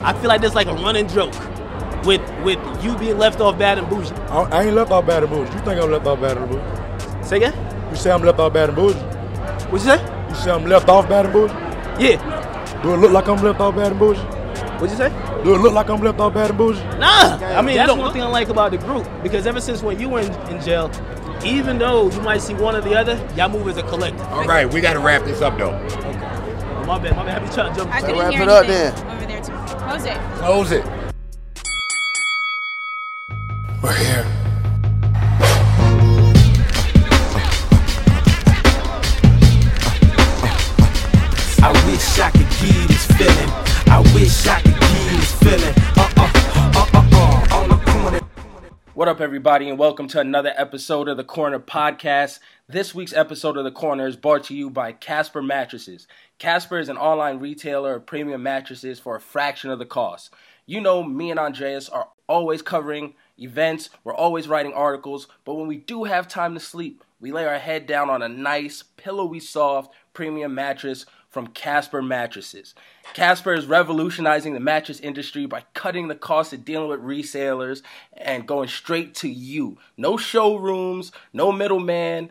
I feel like there's like a running joke with with you being left off bad and bougie. I, I ain't left off bad and bougie. You think I'm left off bad and bougie? Say again? You say I'm left off bad and bougie? What you say? You say I'm left off bad and bougie? Yeah. Do it look like I'm left off bad and bougie? What you say? Do it look like I'm left off bad and bougie? Nah. I mean, that's one thing I like about the group because ever since when you were in, in jail, even though you might see one or the other, y'all move as a collective. All right, we got to wrap this up though. Oh, my bad, my bad. I be trying to jump. I couldn't wrap hear it up then. over there too. Close it. Close it. We're here. I wish I could give this feeling. I wish I could give this feeling. Uh uh uh uh uh on the corner. What up, everybody, and welcome to another episode of the Corner Podcast. This week's episode of the Corner is brought to you by Casper Mattresses. Casper is an online retailer of premium mattresses for a fraction of the cost. You know, me and Andreas are always covering events, we're always writing articles, but when we do have time to sleep, we lay our head down on a nice, pillowy soft, premium mattress from Casper Mattresses. Casper is revolutionizing the mattress industry by cutting the cost of dealing with resellers and going straight to you. No showrooms, no middleman.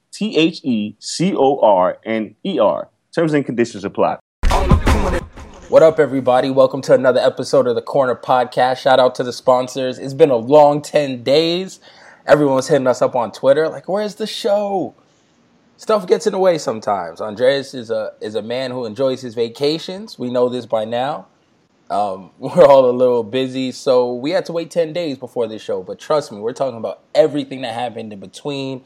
T H E C O R N E R. Terms and conditions apply. What up, everybody? Welcome to another episode of the Corner Podcast. Shout out to the sponsors. It's been a long 10 days. Everyone's hitting us up on Twitter, like, where's the show? Stuff gets in the way sometimes. Andreas is a is a man who enjoys his vacations. We know this by now. Um, we're all a little busy, so we had to wait 10 days before this show. But trust me, we're talking about everything that happened in between.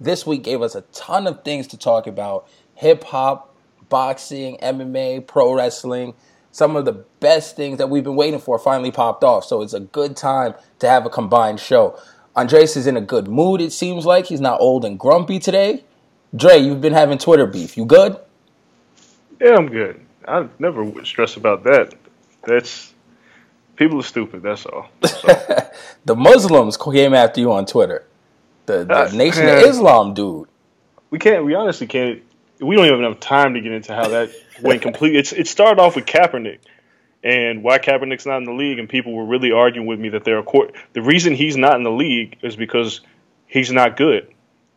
This week gave us a ton of things to talk about hip hop, boxing, MMA, pro wrestling. Some of the best things that we've been waiting for finally popped off. So it's a good time to have a combined show. Andres is in a good mood, it seems like. He's not old and grumpy today. Dre, you've been having Twitter beef. You good? Yeah, I'm good. I never stress about that. That's people are stupid. That's all. The Muslims came after you on Twitter. The, the That's- Nation man. of Islam dude. We can't. We honestly can't. We don't even have enough time to get into how that went completely. It's it started off with Kaepernick and why Kaepernick's not in the league, and people were really arguing with me that they're a court. The reason he's not in the league is because he's not good.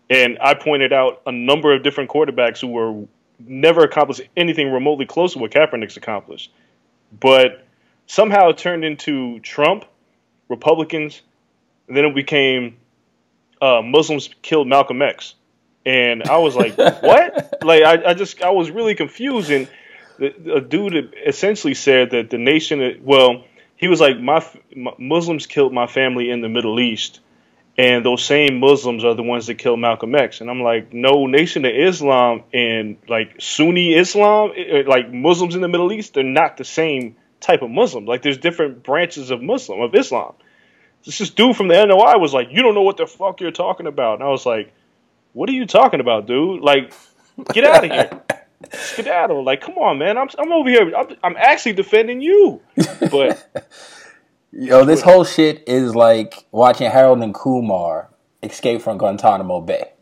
And I pointed out a number of different quarterbacks who were never accomplished anything remotely close to what Kaepernick's accomplished. But somehow it turned into Trump, Republicans, and then it became uh, Muslims killed Malcolm X. And I was like, what? Like, I, I just, I was really confused. And the, a dude essentially said that the nation, well, he was like, my, my Muslims killed my family in the Middle East and those same Muslims are the ones that killed Malcolm X. And I'm like, no, Nation of Islam and like Sunni Islam, eh, eh, like Muslims in the Middle East, they're not the same type of Muslim. Like there's different branches of Muslim of Islam. This dude from the NOI was like, you don't know what the fuck you're talking about, and I was like, what are you talking about, dude? Like, get out of here. Skedaddle. Like, come on, man. I'm I'm over here. I'm, I'm actually defending you, but. Yo, this whole shit is like watching Harold and Kumar escape from Guantanamo Bay.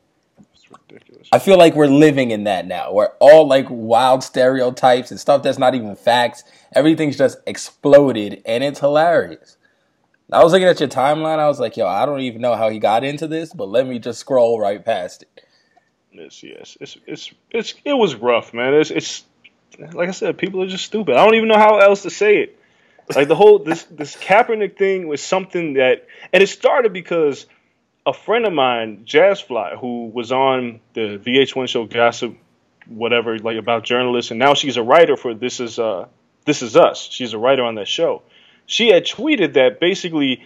It's ridiculous. I feel like we're living in that now, We're all like wild stereotypes and stuff that's not even facts, everything's just exploded, and it's hilarious. I was looking at your timeline, I was like, yo, I don't even know how he got into this, but let me just scroll right past it. Yes, yes, it's it's it's it was rough, man. It's it's like I said, people are just stupid. I don't even know how else to say it. Like the whole this this Kaepernick thing was something that, and it started because a friend of mine, Jazzfly, who was on the VH1 show Gossip, whatever, like about journalists, and now she's a writer for This Is uh This Is Us. She's a writer on that show. She had tweeted that basically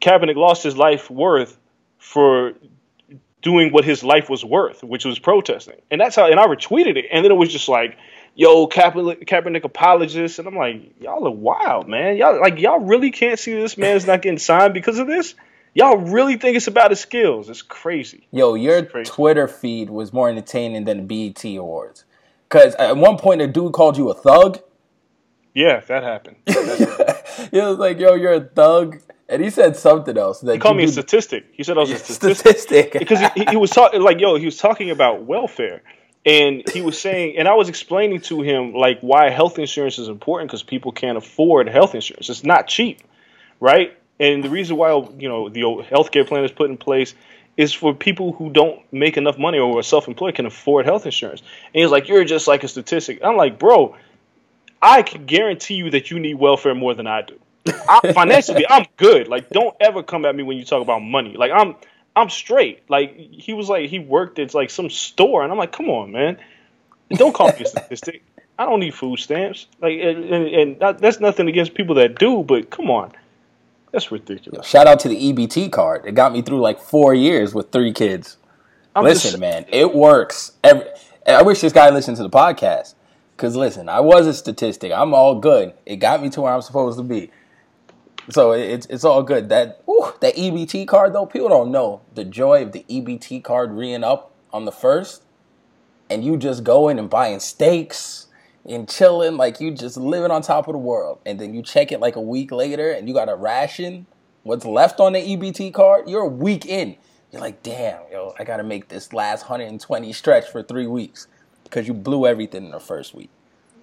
Kaepernick lost his life worth for doing what his life was worth, which was protesting, and that's how. And I retweeted it, and then it was just like yo, Kaepernick, Kaepernick apologist, and I'm like, y'all are wild, man. Y'all like y'all really can't see this man's not getting signed because of this. Y'all really think it's about his skills? It's crazy. Yo, your Twitter feed was more entertaining than the BET Awards. Because at one point, a dude called you a thug. Yeah, that happened. he was like, "Yo, you're a thug," and he said something else. That he called me a statistic. He said I was a statistic, statistic. because he, he was talking like, "Yo," he was talking about welfare, and he was saying and i was explaining to him like why health insurance is important because people can't afford health insurance it's not cheap right and the reason why you know the old healthcare plan is put in place is for people who don't make enough money or are self-employed can afford health insurance and he's like you're just like a statistic i'm like bro i can guarantee you that you need welfare more than i do I, financially i'm good like don't ever come at me when you talk about money like i'm I'm straight. Like he was like he worked at like some store, and I'm like, come on, man, don't call me a statistic. I don't need food stamps. Like, and, and, and that's nothing against people that do, but come on, that's ridiculous. Shout out to the EBT card. It got me through like four years with three kids. I'm listen, just, man, it works. Every, I wish this guy listened to the podcast. Cause listen, I was a statistic. I'm all good. It got me to where I'm supposed to be. So it's it's all good. That whew, that EBT card though, people don't know the joy of the EBT card reing up on the first, and you just going and buying steaks and chilling like you just living on top of the world, and then you check it like a week later, and you got a ration what's left on the EBT card. You're a week in. You're like, damn, yo, I gotta make this last 120 stretch for three weeks because you blew everything in the first week.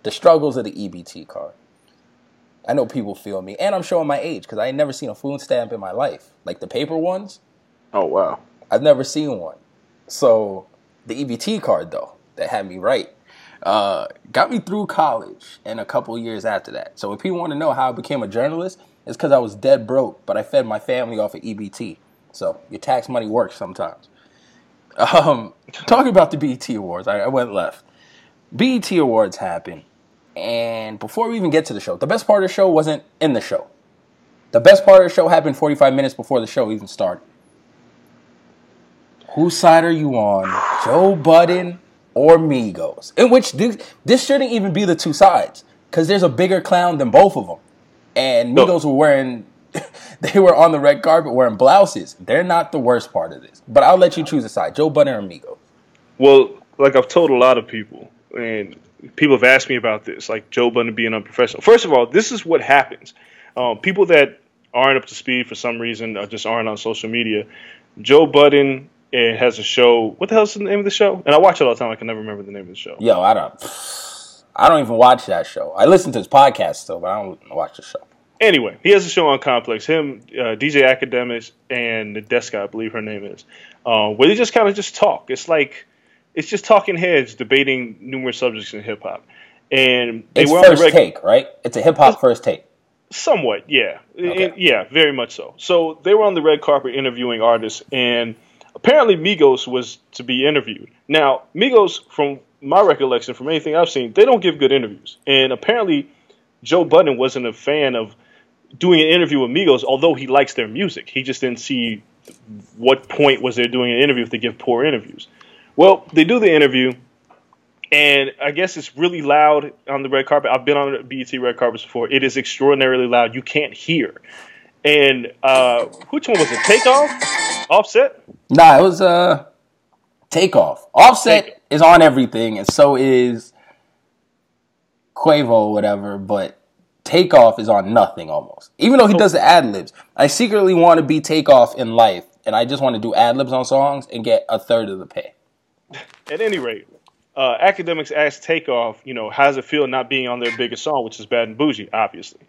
The struggles of the EBT card. I know people feel me, and I'm showing my age because I ain't never seen a food stamp in my life, like the paper ones. Oh wow! I've never seen one. So the EBT card though, that had me right, uh, got me through college and a couple years after that. So if people want to know how I became a journalist, it's because I was dead broke, but I fed my family off of EBT. So your tax money works sometimes. Um, talking about the BET Awards, I, I went left. BET Awards happened and before we even get to the show, the best part of the show wasn't in the show. The best part of the show happened 45 minutes before the show even started. Whose side are you on? Joe Budden or Migos? In which this, this shouldn't even be the two sides because there's a bigger clown than both of them. And Migos were wearing, they were on the red carpet wearing blouses. They're not the worst part of this. But I'll let you choose a side Joe Budden or Migos. Well, like I've told a lot of people, and people have asked me about this, like Joe Budden being unprofessional. First of all, this is what happens. Um, people that aren't up to speed for some reason or just aren't on social media. Joe Budden eh, has a show. What the hell's the name of the show? And I watch it all the time. I can never remember the name of the show. Yo, I don't. I don't even watch that show. I listen to his podcast still, but I don't watch the show. Anyway, he has a show on Complex. Him, uh, DJ Akademiks, and the desk guy, I believe her name is, uh, where they just kind of just talk. It's like It's just talking heads debating numerous subjects in hip hop, and they It's were on the first red, take, right? It's a hip hop first take. Somewhat, yeah, And- yeah, very much so. So they were on the red carpet interviewing artists, and apparently Migos was to be interviewed. Now, Migos, from my recollection, from anything I've seen, they don't give good interviews, and apparently Joe Budden wasn't a fan of doing an interview with Migos, although he likes their music. He just didn't see what point was there doing an interview if they give poor interviews. Well, they do the interview, and I guess it's really loud on the red carpet. I've been on the BET red carpets before. It is extraordinarily loud. You can't hear. And uh, which one was it? Takeoff? Offset? Nah, it was uh takeoff. Offset is on everything, and so is Quavo or whatever, but takeoff is on nothing almost. Even though he does the ad libs. I secretly want to be takeoff in life, and I just want to do ad libs on songs and get a third of the pay. At any rate, uh, Akademiks asked Takeoff, you know, how does it feel not being on their biggest song, which is Bad and Bougie, obviously.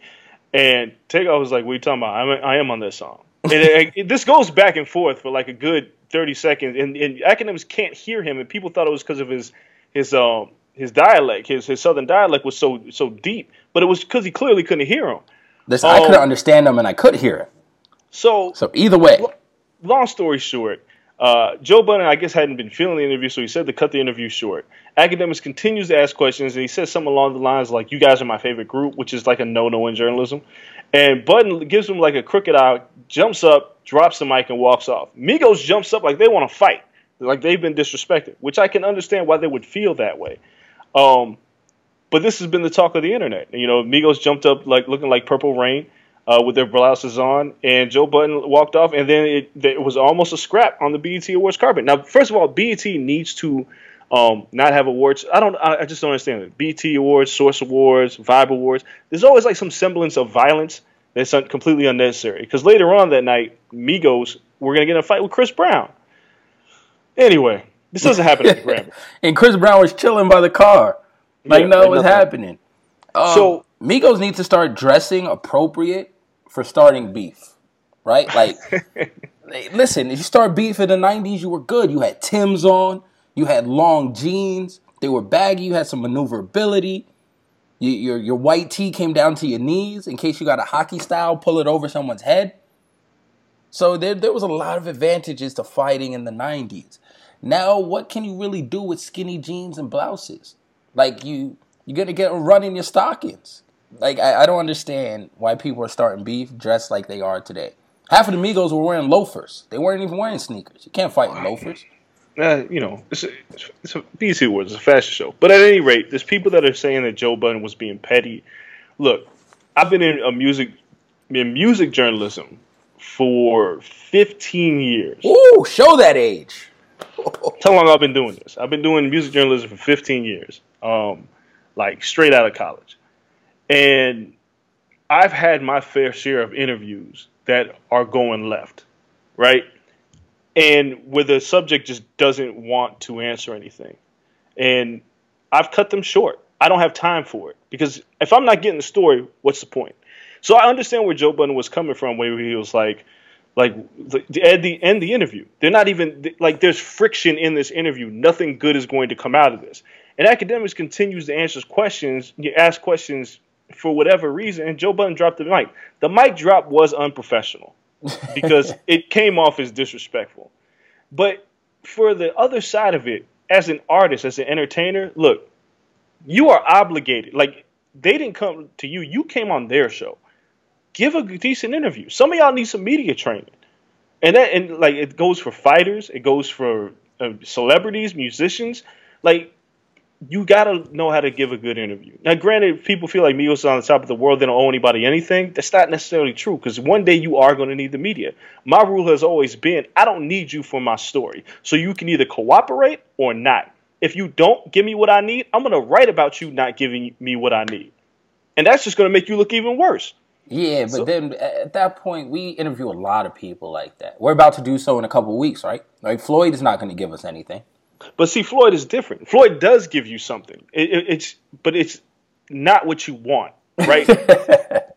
And Takeoff was like, "What are you talking about? I'm, I am on this song." and it, it- this goes back and forth for like a good thirty seconds, and, and Akademiks can't hear him, and people thought it was because of his his um his dialect, his his southern dialect was so so deep, but it was because he clearly couldn't hear him. Listen, I Oh. couldn't understand him, and I could hear it. So So either way, long story short, uh, Joe Budden, I guess, hadn't been feeling the interview, so he said to cut the interview short. Akademiks continues to ask questions, and he says something along the lines like, "You guys are my favorite group," which is like a no-no in journalism. And Budden gives him like a crooked eye, jumps up, drops the mic, and walks off. Migos jumps up like they want to fight, like they've been disrespected, which I can understand why they would feel that way. Um, but this has been the talk of the internet. You know, Migos jumped up like looking like Purple Rain uh, with their blouses on, and Joe Budden walked off, and then it, it was almost a scrap on the BET Awards carpet. Now, first of all, BET needs to um, not have awards. I don't. I, I just don't understand it. BET Awards, Source Awards, Vibe Awards. There's always like some semblance of violence that's un- completely unnecessary. Because later on that night, Migos were gonna get in a fight with Chris Brown. Anyway, this doesn't happen at the Grammy. and Chris Brown was chilling by the car, like Yeah, no, like was nothing. happening. Um, So- Migos need to start dressing appropriate for starting beef, right? Like, listen, if you start beef in the '90s, you were good. You had Timbs on, you had long jeans, they were baggy, you had some maneuverability. You, your your white tee came down to your knees in case you got a hockey style, pull it over someone's head. So there there was a lot of advantages to fighting in the '90s. Now, what can you really do with skinny jeans and blouses? Like you, you're gonna get a run in your stockings. Like I, I don't understand why people are starting beef dressed like they are today. Half of the Migos were wearing loafers. They weren't even wearing sneakers. You can't fight in loafers. uh, you know, it's a, it's a BET Awards, it's a fashion show. But at any rate, there's people that are saying that Joe Budden was being petty. Look, I've been in a music in music journalism for 15 years. Ooh, show that age. How long I've been doing this. I've been doing music journalism for 15 years, um, like straight out of college. And I've had my fair share of interviews that are going left, right? And where the subject just doesn't want to answer anything. And I've cut them short. I don't have time for it because if I'm not getting the story, what's the point? So I understand where Joe Budden was coming from, where he was like, like the, at the end the interview, they're not even like there's friction in this interview. Nothing good is going to come out of this. And Akademiks continues to answer questions, you ask questions for whatever reason, and Joe Budden dropped the mic. The mic drop was unprofessional because it came off as disrespectful. But for the other side of it, as an artist, as an entertainer, look, you are obligated. Like they didn't come to you; you came on their show. Give a decent interview. Some of y'all need some media training, and that and like it goes for fighters, it goes for uh, celebrities, musicians. Like you gotta know how to give a good interview. Now, granted, people feel like Migos is on the top of the world, they don't owe anybody anything. That's not necessarily true because one day you are going to need the media. My rule has always been I don't need you for my story. So you can either cooperate or not. If you don't give me what I need, I'm going to write about you not giving me what I need. And that's just going to make you look even worse. Yeah, but then uh, at that point, we interview a lot of people like that. We're about to do so in a couple of weeks, right? Like Floyd is not going to give us anything. But see, Floyd is different. Floyd does give you something. It, it, it's but it's not what you want, right?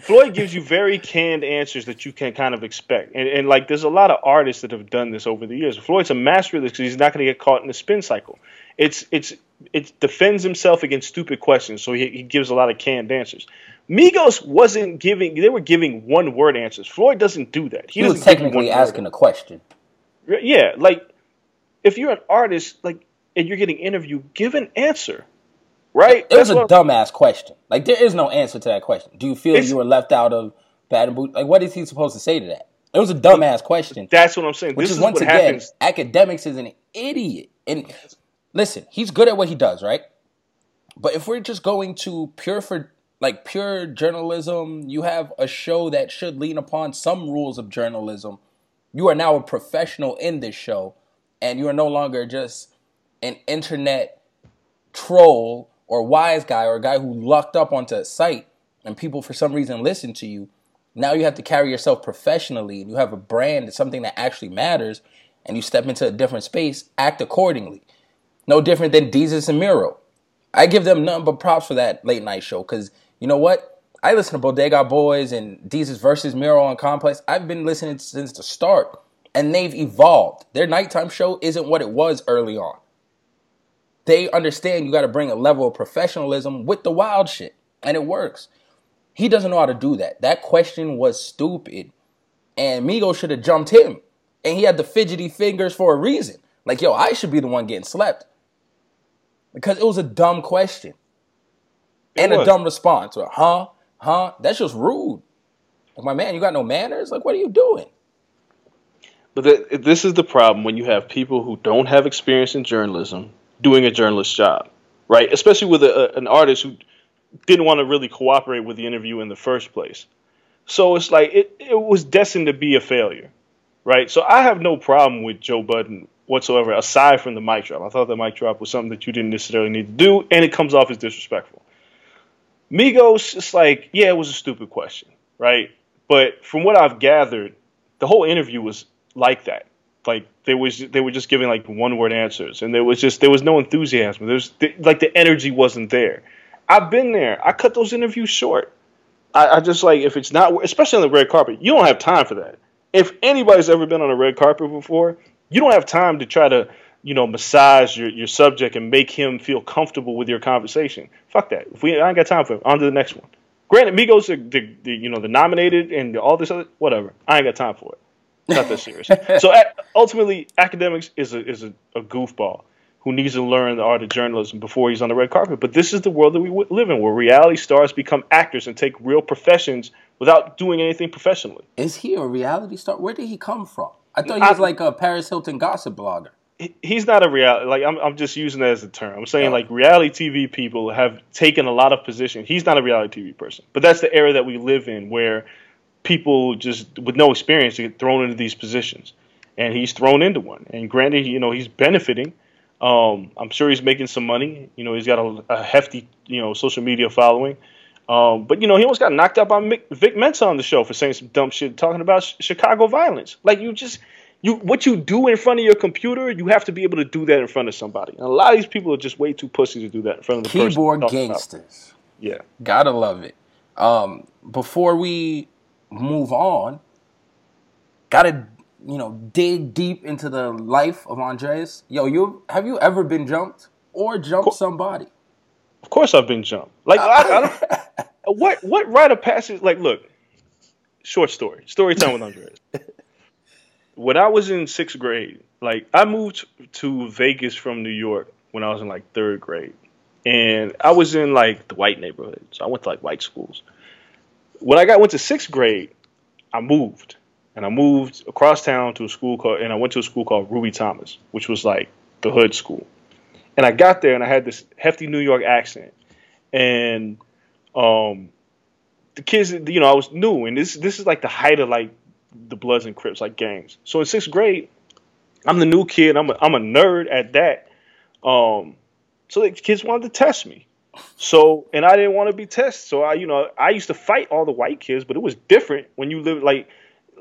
Floyd gives you very canned answers that you can kind of expect, and, and like there's a lot of artists that have done this over the years. Floyd's a master of this because he's not going to get caught in the spin cycle. It's it's it defends himself against stupid questions, so he, he gives a lot of canned answers. Migos wasn't giving; they were giving one word answers. Floyd doesn't do that. He, he was technically asking a question. Yeah, like if you're an artist, like and you're getting interviewed, give an answer. Right? It was a dumbass question. Like there is no answer to that question. Do you feel you were left out of Bad and Boot? Like what is he supposed to say to that? It was a dumbass question. That's what I'm saying. Which this is, once again, happens. Akademiks is an idiot. And listen, he's good at what he does, right? But if we're just going to pure for like pure journalism, you have a show that should lean upon some rules of journalism. You are now a professional in this show, and you are no longer just an internet troll or wise guy or a guy who lucked up onto a site and people for some reason listen to you, now you have to carry yourself professionally and you have a brand, it's something that actually matters, and you step into a different space, act accordingly. No different than Desus and Mero. I give them nothing but props for that late night show because you know what? I listen to Bodega Boys and Desus versus Mero on Complex. I've been listening since the start and they've evolved. Their nighttime show isn't what it was early on they understand you got to bring a level of professionalism with the wild shit, and it works. He doesn't know how to do that. That question was stupid, and Migo should have jumped him, and he had the fidgety fingers for a reason. Like, yo, I should be the one getting slept because it was a dumb question it and was. a dumb response. Or, huh? Huh? That's just rude. Like, my man, you got no manners. Like, what are you doing? But the, this is the problem when you have people who don't have experience in journalism doing a journalist job, right? Especially with a, an artist who didn't want to really cooperate with the interview in the first place. So it's like it, it was destined to be a failure, right? So I have no problem with Joe Budden whatsoever, aside from the mic drop. I thought the mic drop was something that you didn't necessarily need to do, and it comes off as disrespectful. Migos, it's like, yeah, it was a stupid question, right? But from what I've gathered, the whole interview was like that like they was they were just giving like one word answers, and there was just there was no enthusiasm. There's like the energy wasn't there. I've been there. I cut those interviews short. I, I just like if it's not, especially on the red carpet, you don't have time for that. If anybody's ever been on a red carpet before, you don't have time to try to you know massage your, your subject and make him feel comfortable with your conversation. Fuck that. If we I ain't got time for it, on to the next one. Granted, Migos are the, the you know the nominated and all this other whatever. I ain't got time for it not that serious. so ultimately, Akademiks is a is a, a, goofball who needs to learn the art of journalism before he's on the red carpet. But this is the world that we live in, where reality stars become actors and take real professions without doing anything professionally. Is he a reality star? Where did he come from? I thought he was I, like a Paris Hilton gossip blogger. He's not a reality. Like I'm, I'm just using that as a term. I'm saying like reality TV people have taken a lot of position. He's not a reality TV person, but that's the era that we live in, where people just with no experience get thrown into these positions, and he's thrown into one. And granted, you know he's benefiting. Um, I'm sure he's making some money. You know, he's got a, a hefty you know social media following. Um, but you know, he almost got knocked out by Mick, Vic Mensa on the show for saying some dumb shit, talking about sh- Chicago violence. Like you just you what you do in front of your computer, you have to be able to do that in front of somebody. And a lot of these people are just way too pussy to do that in front of the keyboard gangsters. Yeah, gotta love it. Um, before we move on, gotta you know dig deep into the life of Andreas. Yo, you have you ever been jumped or jumped somebody? Of course, I've been jumped. Like I, I don't. what what rite of passage? Like, look, short story, story time with Andreas. when I was in sixth grade, like I moved to Vegas from New York when I was in like third grade, and I was in like the white neighborhood, so I went to like white schools. When I got went to sixth grade, I moved, and I moved across town to a school called, and I went to a school called Ruby Thomas, which was like the hood school. And I got there, and I had this hefty New York accent, and um, the kids, you know, I was new, and this this is like the height of like the Bloods and Crips, like gangs. So in sixth grade, I'm the new kid. I'm a, I'm a nerd at that. Um, so the kids wanted to test me. So, and I didn't want to be tested. So I, you know, I used to fight all the white kids, but it was different when you live like,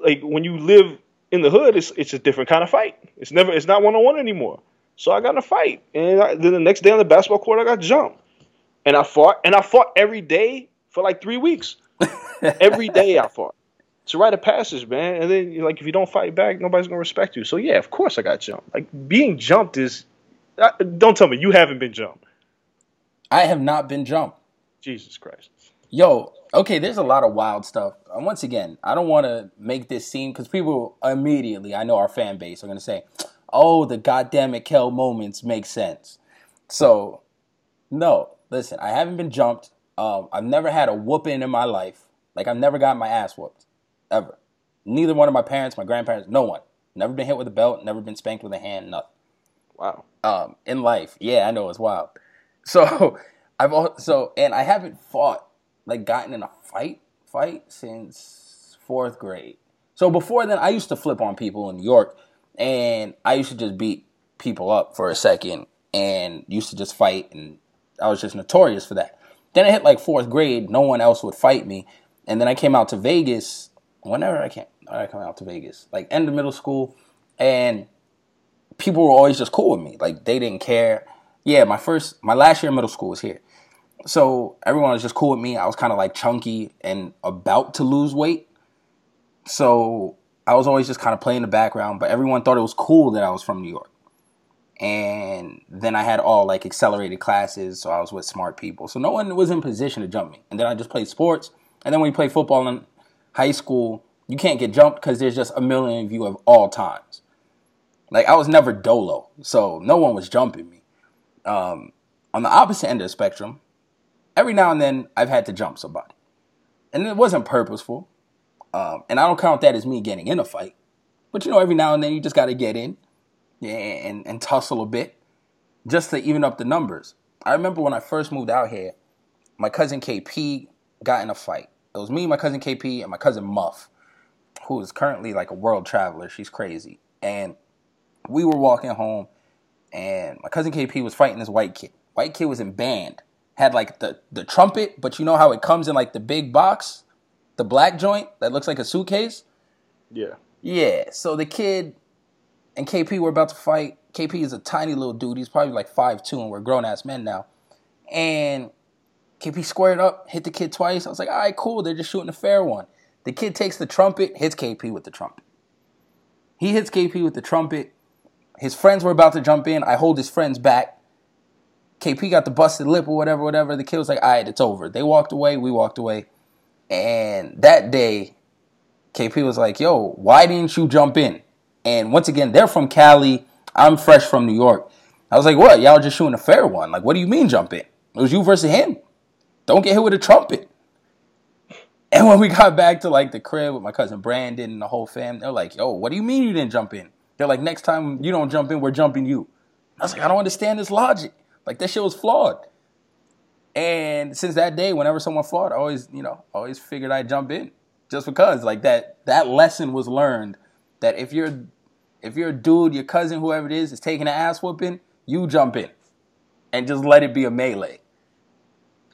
like when you live in the hood. It's it's a different kind of fight. It's never, it's not one on one anymore. So I got in a fight, and I, then the next day on the basketball court, I got jumped, and I fought, and I fought every day for like three weeks. Every day I fought. It's a rite of passage, man. And then, like, if you don't fight back, nobody's gonna respect you. So yeah, of course I got jumped. Like being jumped is. Uh, don't tell me you haven't been jumped. I have not been jumped. Jesus Christ. Yo, okay, there's a lot of wild stuff. And once again, I don't want to make this seem because people immediately, I know our fan base are gonna say, "Oh, the goddamn it, Kel moments make sense." So, no, listen, I haven't been jumped. Um, I've never had a whooping in my life. Like I've never got my ass whooped, ever. Neither one of my parents, my grandparents, no one. Never been hit with a belt. Never been spanked with a hand. Nothing. Wow. Um, in life, yeah, I know it's wild. So I've al- so and I haven't fought like gotten in a fight fight since fourth grade. So before then, I used to flip on people in New York, and I used to just beat people up for a second, and used to just fight, and I was just notorious for that. Then I hit like fourth grade, no one else would fight me, and then I came out to Vegas. Whenever I came, I come out to Vegas, like end of middle school, and people were always just cool with me. Like they didn't care. Yeah, my first, my last year of middle school was here. So everyone was just cool with me. I was kind of like chunky and about to lose weight. So I was always just kind of playing the background, but everyone thought it was cool that I was from New York. And then I had all like accelerated classes, so I was with smart people. So no one was in position to jump me. And then I just played sports. And then when you play football in high school, you can't get jumped because there's just a million of you of all times. Like I was never dolo, so no one was jumping me. Um, on the opposite end of the spectrum, every now and then I've had to jump somebody, and it wasn't purposeful. Um, and I don't count that as me getting in a fight, but you know, every now and then you just got to get in, and, and tussle a bit, just to even up the numbers. I remember when I first moved out here, my cousin KP got in a fight. It was me, my cousin KP, and my cousin Muff, who is currently like a world traveler. She's crazy, and we were walking home, and my cousin KP was fighting this white kid. White kid was in band, had like the the trumpet, but you know how it comes in like the big box, the black joint that looks like a suitcase. Yeah. Yeah. So the kid and KP were about to fight. KP is a tiny little dude. He's probably like five two, and we're grown ass men now. And KP squared up, hit the kid twice. I was like, all right, cool. They're just shooting a fair one. The kid takes the trumpet, hits KP with the trumpet. He hits KP with the trumpet. His friends were about to jump in. I hold his friends back. KP got the busted lip or whatever, whatever. The kid was like, all right, it's over. They walked away. We walked away. And that day, KP was like, yo, why didn't you jump in? And once again, they're from Cali. I'm fresh from New York. I was like, what? Y'all just shooting a fair one. Like, what do you mean jump in? It was you versus him. Don't get hit with a trumpet. And when we got back to like the crib with my cousin Brandon and the whole fam, they're like, yo, what do you mean you didn't jump in? They're like, next time you don't jump in, we're jumping you. I was like, I don't understand this logic. Like that shit was flawed. And since that day, whenever someone fought, I always, you know, always figured I'd jump in. Just because. Like that that lesson was learned that if you're if you're a dude, your cousin, whoever it is, is taking an ass whooping, you jump in. And just let it be a melee.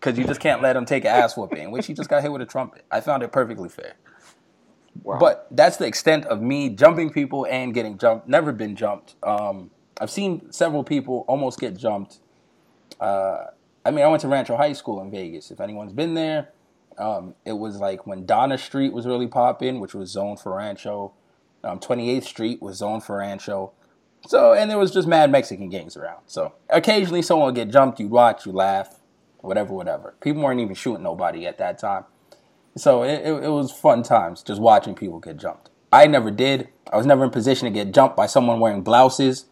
Because you just can't let him take an ass whooping, which he just got hit with a trumpet. I found it perfectly fair. Wow. But that's the extent of me jumping people and getting jumped. Never been jumped. Um, I've seen several people almost get jumped. Uh, I mean, I went to Rancho High School in Vegas. If anyone's been there, um, it was like when Donna Street was really popping, which was zoned for Rancho. Um, 28th Street was zoned for Rancho. So, and there was just mad Mexican gangs around. So, occasionally someone would get jumped. You'd watch, you laugh, whatever, whatever. People weren't even shooting nobody at that time. So it, it, it, was fun times just watching people get jumped. I never did. I was never in position to get jumped by someone wearing blouses.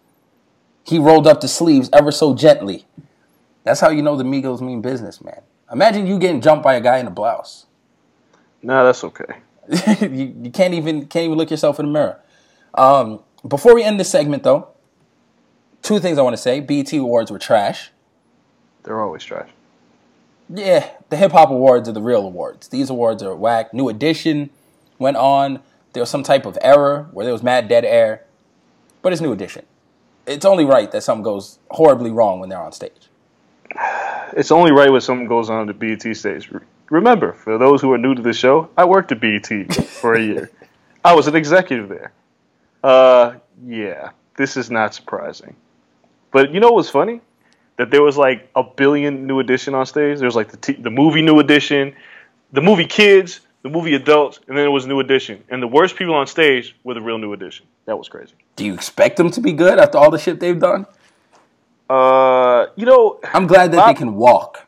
He rolled up the sleeves ever so gently. That's how you know the Migos mean business, man. Imagine you getting jumped by a guy in a blouse. Nah, that's okay. you, you can't even can't even look yourself in the mirror. Um, before we end this segment, though, two things I want to say. BET Awards were trash. They're always trash. Yeah, the hip hop awards are the real awards. These awards are whack. New Edition went on. There was some type of error where there was mad dead air, but it's New Edition. It's only right that something goes horribly wrong when they're on stage. It's only right when something goes on the BET stage. Remember, for those who are new to the show, I worked at BET for a year. I was an executive there. Uh, yeah, this is not surprising. But you know what's funny? That there was like a billion new edition on stage. There's like the t- the movie new edition, the movie Kids, the movie Adults, and then it was New Edition. And the worst people on stage were the real New Edition. That was crazy. Do you expect them to be good after all the shit they've done? Uh, you know, I'm glad that Bob- they can walk.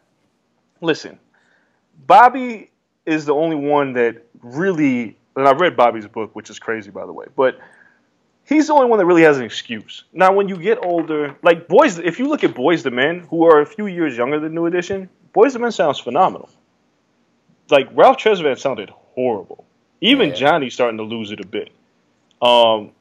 listen, Bobby is the only one that really, and I read Bobby's book, which is crazy, by the way, but he's the only one that really has an excuse. Now, when you get older, like boys, if you look at Boyz II Men, who are a few years younger than New Edition, Boyz II Men sounds phenomenal. Like Ralph Tresvant sounded horrible. Even Yeah. Johnny's starting to lose it a bit. Um,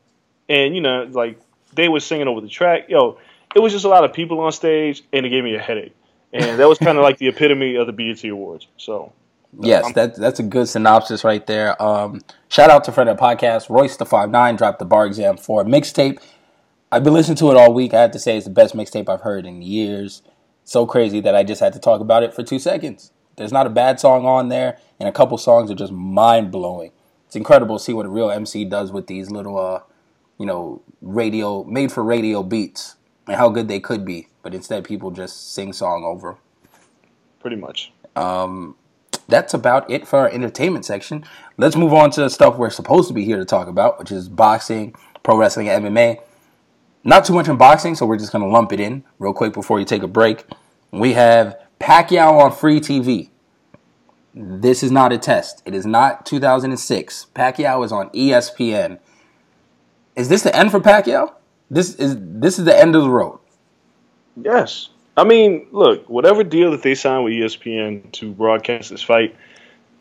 and you know, like they were singing over the track. Yo, it was just a lot of people on stage, and it gave me a headache. And that was kind of like the epitome of the BET Awards. So Yes, that that's a good synopsis right there. Um, shout out to friend of the podcast, Royce the Five Nine dropped the Bar Exam Four mixtape. I've been listening to it all week. I have to say it's the best mixtape I've heard in years. So crazy that I just had to talk about it for two seconds. There's not a bad song on there, and a couple songs are just mind blowing. It's incredible to see what a real MC does with these little, uh, you know, radio made for radio beats and how good they could be. But instead, people just sing song over. pretty much. Um, that's about it for our entertainment section. Let's move on to the stuff we're supposed to be here to talk about, which is boxing, pro wrestling, and MMA. Not too much in boxing, so we're just going to lump it in real quick before you take a break. We have Pacquiao on free TV. This is not a test. It is not 2006. Pacquiao is on ESPN. Is this the end for Pacquiao? This is this is the end of the road. Yes. I mean, look, whatever deal that they signed with ESPN to broadcast this fight,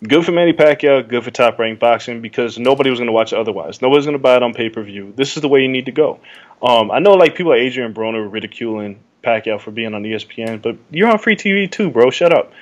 good for Manny Pacquiao, good for top ranked boxing because nobody was going to watch it otherwise. Nobody's going to buy it on pay per view. This is the way you need to go. Um, I know, like, people like Adrian Broner ridiculing Pacquiao for being on ESPN, but you're on free TV too, bro. Shut up.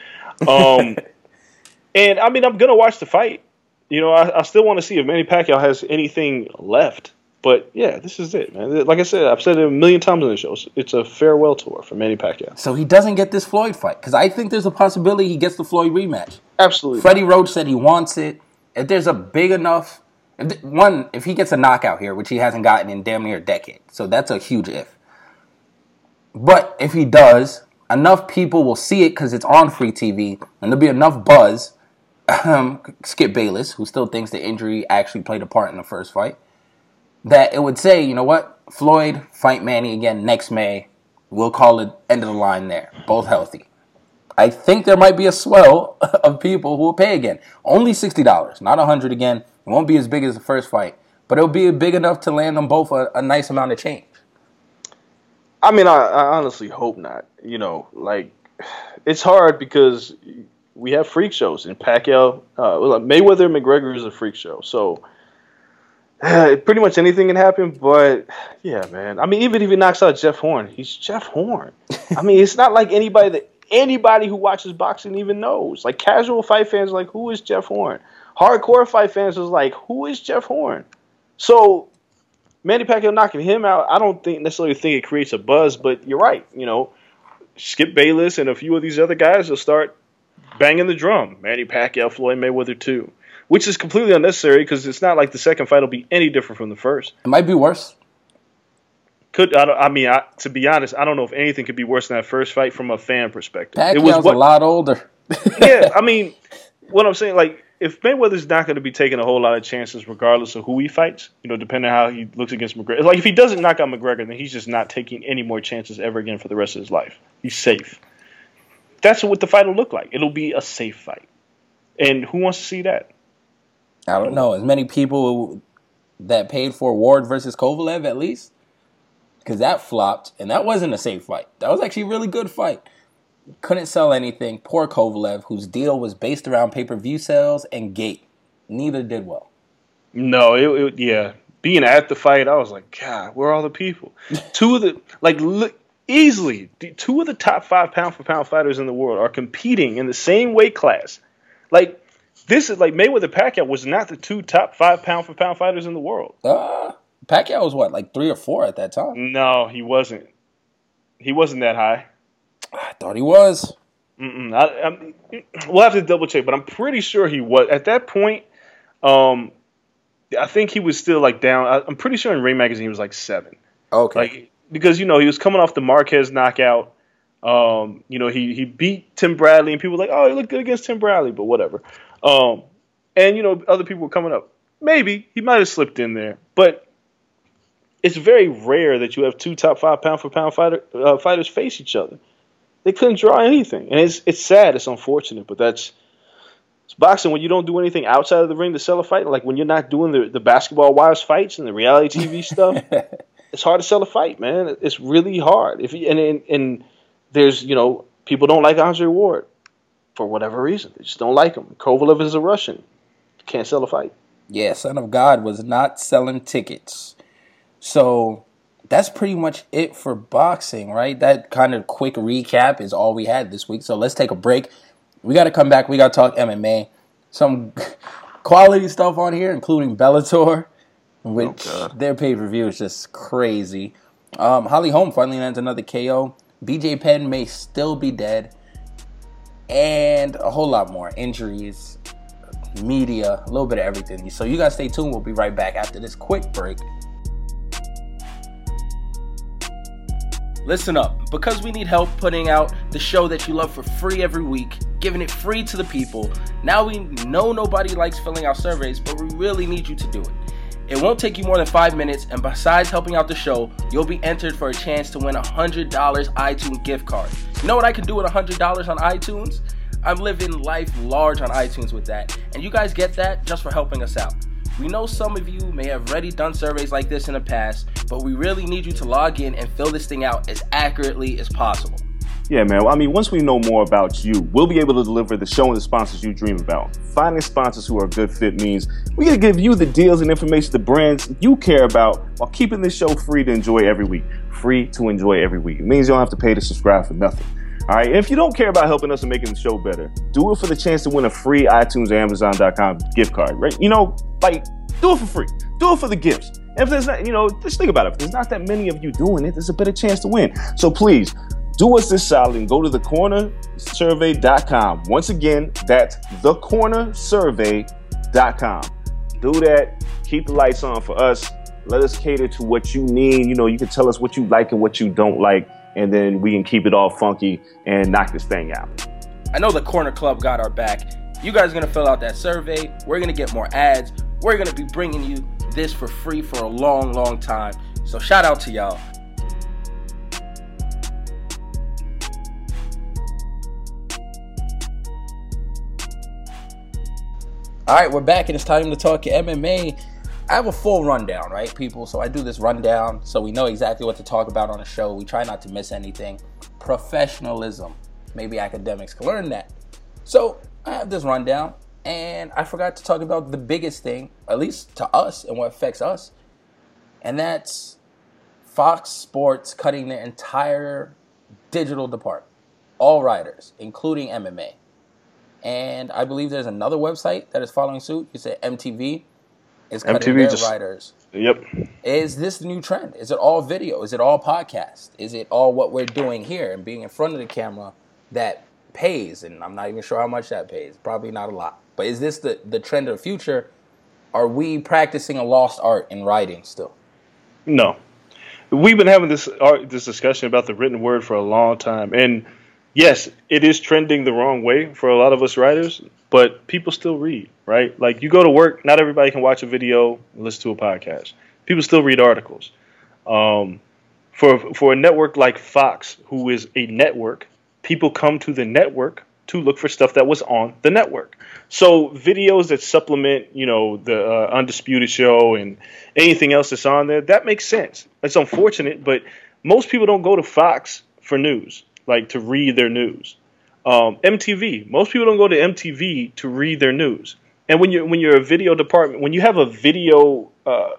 Um, and, I mean, I'm going to watch the fight. You know, I, I still want to see if Manny Pacquiao has anything left. But yeah, this is it, man. Like I said, I've said it a million times on the show. It's a farewell tour for Manny Pacquiao. So he doesn't get this Floyd fight because I think there's a possibility he gets the Floyd rematch. Absolutely. Freddie Roach said he wants it. If there's a big enough, if th- one, if he gets a knockout here, which he hasn't gotten in damn near a decade, so that's a huge if. But if he does, enough people will see it because it's on free TV, and there'll be enough buzz. Um, Skip Bayless, who still thinks the injury actually played a part in the first fight, that it would say, you know what, Floyd fight Manny again next May. We'll call it end of the line there, both healthy. I think there might be a swell of people who will pay again. Only sixty dollars, not a hundred again. It won't be as big as the first fight, but it'll be big enough to land them both a, a nice amount of change. I mean, I, I honestly hope not. You know, like it's hard because we have freak shows, and Pacquiao, uh, Mayweather, McGregor is a freak show, so pretty much anything can happen. But yeah, man. I mean, even if he knocks out Jeff Horn, he's Jeff Horn. I mean, it's not like anybody that anybody who watches boxing even knows. Like casual fight fans, like who is Jeff Horn? Hardcore fight fans is like who is Jeff Horn? So Manny Pacquiao knocking him out, I don't think necessarily think it creates a buzz, but you're right. You know, Skip Bayless and a few of these other guys will start banging the drum. Manny Pacquiao, Floyd Mayweather too, which is completely unnecessary because it's not like the second fight will be any different from the first. It might be worse. Could I, I mean, I, to be honest, I don't know if anything could be worse than that first fight from a fan perspective. Pacquiao's it was what, a lot older. yeah, I mean, what I'm saying, like, if Mayweather's not going to be taking a whole lot of chances, regardless of who he fights, you know, depending on how he looks against McGregor. Like, if he doesn't knock out McGregor, then he's just not taking any more chances ever again for the rest of his life. He's safe. That's what the fight will look like. It'll be a safe fight, and who wants to see that? I don't know. As many people that paid for Ward versus Kovalev, at least, because that flopped, and that wasn't a safe fight. That was actually a really good fight. Couldn't sell anything. Poor Kovalev, whose deal was based around pay per view sales and gate. Neither did well. No, it, it yeah. Being at the fight, I was like, God, where are all the people? two of the like easily two of the top five pound for pound fighters in the world are competing in the same weight class. Like this is like Mayweather Pacquiao was not the two top five pound for pound fighters in the world. Uh, Pacquiao was what, like three or four at that time? No, he wasn't. He wasn't that high. I thought he was. Mm-mm. I, we'll have to double check, but I'm pretty sure he was at that point. Um, I think he was still like down. I, I'm pretty sure in Ring Magazine he was like seven. Okay. Like because you know he was coming off the Marquez knockout. Um, you know he he beat Tim Bradley, and people were like, oh, he looked good against Tim Bradley, but whatever. Um, and you know, other people were coming up. Maybe he might have slipped in there, but it's very rare that you have two top five pound for pound fighter, uh, fighters face each other. They couldn't draw anything, and it's it's sad. It's unfortunate, but that's it's boxing when you don't do anything outside of the ring to sell a fight. Like when you're not doing the the basketball wives fights and the reality TV stuff. it's hard to sell a fight, man. It's really hard. If you, and, and and there's you know people don't like Andre Ward for whatever reason. They just don't like him. Kovalev is a Russian. Can't sell a fight. Yeah, Son of God was not selling tickets. So that's pretty much it for boxing, right? That kind of quick recap is all we had this week. So let's take a break. We got to come back. We got to talk MMA. Some quality stuff on here, including Bellator, which Oh, their pay per view is just crazy. Um, Holly Holm finally lands another KO. BJ Penn may still be dead. And a whole lot more injuries, media, a little bit of everything. So you guys stay tuned. We'll be right back after this quick break. Listen up, because we need help putting out the show that you love for free every week, giving it free to the people. Now we know nobody likes filling out surveys, but we really need you to do it. It won't take you more than five minutes, and besides helping out the show, you'll be entered for a chance to win a $100 iTunes gift card. You know what I can do with $100 on iTunes? I'm living life large on iTunes with that, and you guys get that just for helping us out. We know some of you may have already done surveys like this in the past, but we really need you to log in and fill this thing out as accurately as possible. Yeah, man. Well, I mean, once we know more about you, we'll be able to deliver the show and the sponsors you dream about. Finding sponsors who are a good fit means we to give you the deals and information the brands you care about while keeping this show free to enjoy every week. Free to enjoy every week. It means you don't have to pay to subscribe for nothing. All right. If you don't care about helping us and making the show better, do it for the chance to win a free iTunes or Amazon.com gift card, right? You know, like, do it for free. Do it for the gifts. If there's not, you know, just think about it. If there's not that many of you doing it, there's a better chance to win. So please, do us this solid and go to thecornersurvey.com. Once again, that's thecornersurvey.com. Do that. Keep the lights on for us. Let us cater to what you need. You know, you can tell us what you like and what you don't like, and then we can keep it all funky and knock this thing out. I know the Corner Club got our back. You guys are gonna fill out that survey. We're gonna get more ads. We're gonna be bringing you this for free for a long, long time. So shout out to y'all. All right, we're back and it's time to talk MMA. I have a full rundown, right, people? So I do this rundown so we know exactly what to talk about on the show. We try not to miss anything. Professionalism. Maybe Akademiks can learn that. So I have this rundown and I forgot to talk about the biggest thing, at least to us and what affects us, and that's Fox Sports cutting their entire digital department, all writers, including MMA. And I believe there's another website that is following suit. You said MTV is cutting MTV their just- writers. Yep. Is this the new trend? Is it all video? Is it all podcast? Is it all what we're doing here and being in front of the camera that pays? And I'm not even sure how much that pays. Probably not a lot. But is this the, the trend of the future? Are we practicing a lost art in writing still? No, we've been having this uh, this discussion about the written word for a long time, and yes, it is trending the wrong way for a lot of us writers. But people still read, right? Like you go to work, not everybody can watch a video, and listen to a podcast. People still read articles. Um, for for a network like Fox, who is a network, people come to the network to look for stuff that was on the network. So videos that supplement, you know, the uh, Undisputed Show and anything else that's on there, that makes sense. It's unfortunate, but most people don't go to Fox for news, like to read their news. Um, MTV, most people don't go to MTV to read their news. And when you're when you're a video department, when you have a video uh,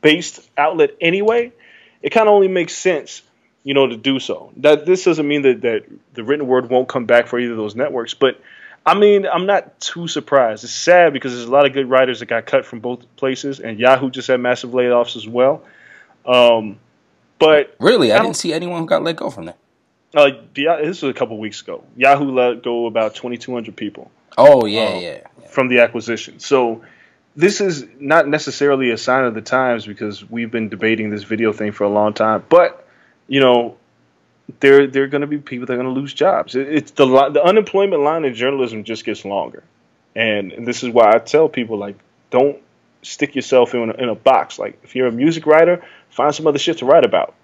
based outlet anyway, it kind of only makes sense, you know, to do so. That this doesn't mean that, that the written word won't come back for either of those networks, but I mean, I'm not too surprised. It's sad because there's a lot of good writers that got cut from both places, and Yahoo just had massive layoffs as well. Um, but Really? I, I didn't see anyone who got let go from there. Uh, this was a couple weeks ago. Yahoo let go about 2,200 people Oh, yeah, Um, yeah. from the acquisition. So this is not necessarily a sign of the times because we've been debating this video thing for a long time. But you know, there there are going to be people that are going to lose jobs. It, it's the the unemployment line in journalism just gets longer. And, and this is why I tell people like, don't stick yourself in a, in a box. Like, if you're a music writer, find some other shit to write about,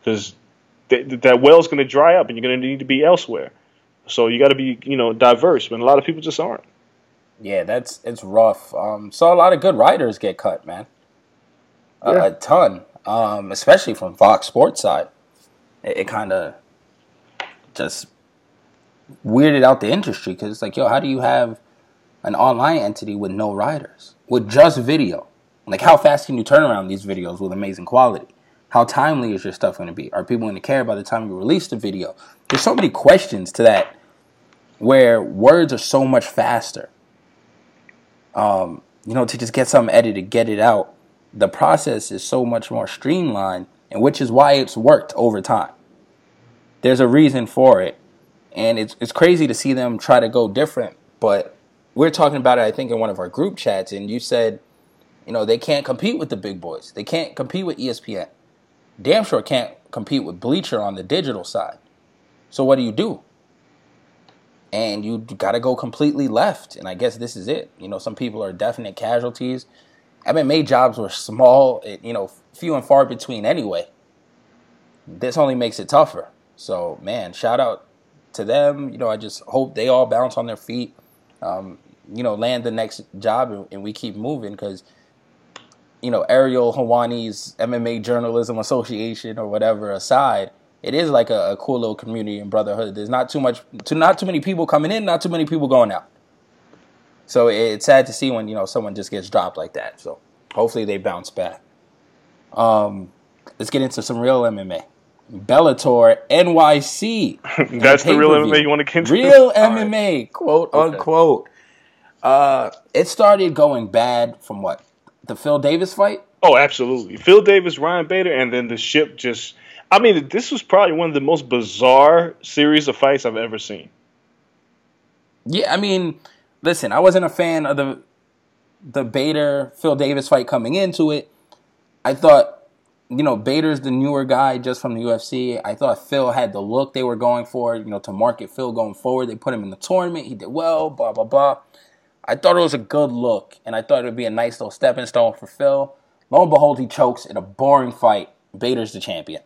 because th- that well's going to dry up, and you're going to need to be elsewhere. So you got to be, you know, diverse. But a lot of people just aren't. Yeah, that's it's rough. Um, so a lot of good writers get cut, man. A, Yeah. a ton, um, especially from Fox Sports side. It, it kind of just weirded out the industry because it's like, yo, how do you have an online entity with no writers, with just video? Like, how fast can you turn around these videos with amazing quality? How timely is your stuff going to be? Are people going to care by the time you release the video? There's so many questions to that where words are so much faster um, you know, to just get something edited, get it out. The process is so much more streamlined, and which is why it's worked over time. There's a reason for it, and it's it's crazy to see them try to go different. But we're talking about it, I think, in one of our group chats, and you said, you know, they can't compete with the big boys. They can't compete with ESPN. Damn sure can't compete with Bleacher on the digital side. So what do you do? and you got to go completely left. And I guess this is it. You know, some people are definite casualties. MMA jobs were small, you know, few and far between anyway. This only makes it tougher. So, man, shout out to them. You know, I just hope they all bounce on their feet, um, you know, land the next job and we keep moving because, you know, Ariel Helwani's MMA Journalism Association or whatever aside, it is like a, a cool little community and brotherhood. There's not too much, too, not too many people coming in, not too many people going out. So it's sad to see when you know someone just gets dropped like that. So hopefully they bounce back. Um, let's get into some real MMA. Bellator NYC. That's the real. MMA you want to into? Real right. MMA, quote Okay. unquote. Uh, it started going bad from what the Phil Davis fight. Oh, absolutely. Phil Davis, Ryan Bader, and then the ship just. I mean, this was probably one of the most bizarre series of fights I've ever seen. Yeah, I mean, listen, I wasn't a fan of the the Bader Phil Davis fight coming into it. I thought, you know, Bader's the newer guy just from the UFC. I thought Phil had the look they were going for, you know, to market Phil going forward. They put him in the tournament. He did well, blah, blah, blah. I thought it was a good look, and I thought it would be a nice little stepping stone for Phil. Lo and behold, he chokes in a boring fight. Bader's the champion.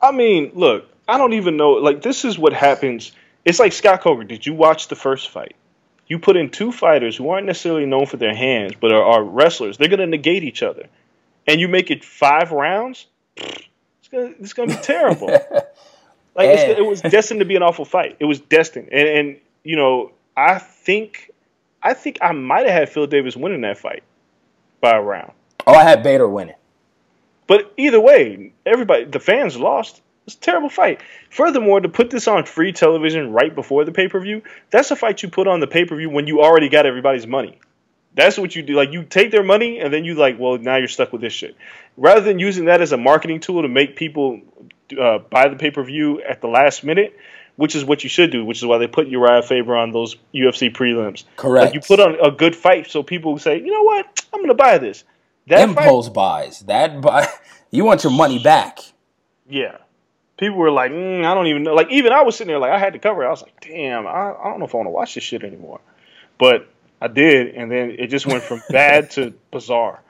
I mean, look, I don't even know. Like, this is what happens. It's like Scott Coker. Did you watch the first fight? You put in two fighters who aren't necessarily known for their hands, but are, are wrestlers. They're going to negate each other. And you make it five rounds? It's going it's to be terrible. like, it's, it was destined to be an awful fight. It was destined. And, and, you know, I think, I think I might have had Phil Davis winning that fight by a round. Oh, I had Bader winning. But either way, everybody, the fans lost. It's a terrible fight. Furthermore, to put this on free television right before the pay per view, that's a fight you put on the pay per view when you already got everybody's money. That's what you do. Like you take their money and then you like, well, now you're stuck with this shit. Rather than using that as a marketing tool to make people uh, buy the pay per view at the last minute, which is what you should do. Which is why they put Uriah Faber on those UFC prelims. Correct. Like you put on a good fight so people say, you know what, I'm going to buy this. That fight- Impulse buys. That buy. You want your money back. Yeah. People were like, mm, I don't even know. Like, even I was sitting there, like, I had to cover it. I was like, damn, I, I don't know if I want to watch this shit anymore. But I did, and then it just went from bad to bizarre.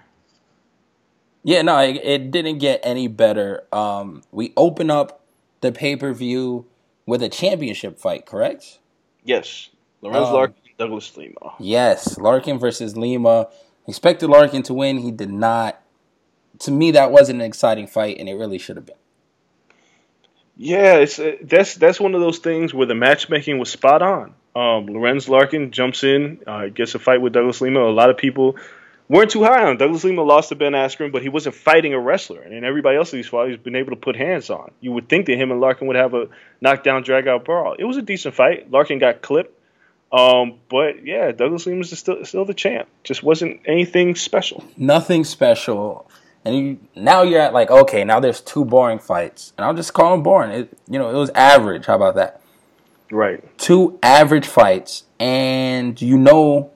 Yeah, no, it, it didn't get any better. Um, we open up the pay per view with a championship fight, correct? Yes. Lorenz Um, Larkin, Douglas Lima. Yes, Larkin versus Lima. Expected Larkin to win. He did not. To me, that wasn't an exciting fight, and it really should have been. Yeah, it's uh, that's that's one of those things where the matchmaking was spot on. Um, Lorenz Larkin jumps in, uh, gets a fight with Douglas Lima. A lot of people weren't too high on. Douglas Lima lost to Ben Askren, but he wasn't fighting a wrestler. And everybody else these fights, he's been able to put hands on. You would think that him and Larkin would have a knockdown, drag out brawl. It was a decent fight. Larkin got clipped. Um, but yeah, Douglas Lima's is still still the champ. Just wasn't anything special. Nothing special. And you, now you're at like, okay, now there's two boring fights, and I'll just call them boring. It, you know, it was average. How about that? Right. two average fights, and you know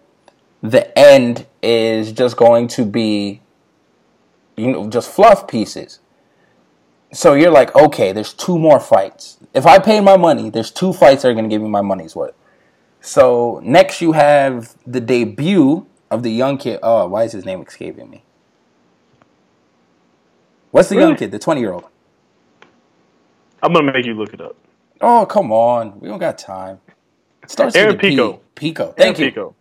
the end is just going to be, you know, just fluff pieces. So you're like, okay, there's two more fights. If I pay my money, there's two fights that are going to give me my money's worth. So next you have the debut of the young kid. Oh, why is his name escaping me? What's the young kid? The twenty year old. I'm gonna make you look it up. Oh, come on. We don't got time. It starts Aaron a P. Pico. Pico. Thank Aaron you. Pico.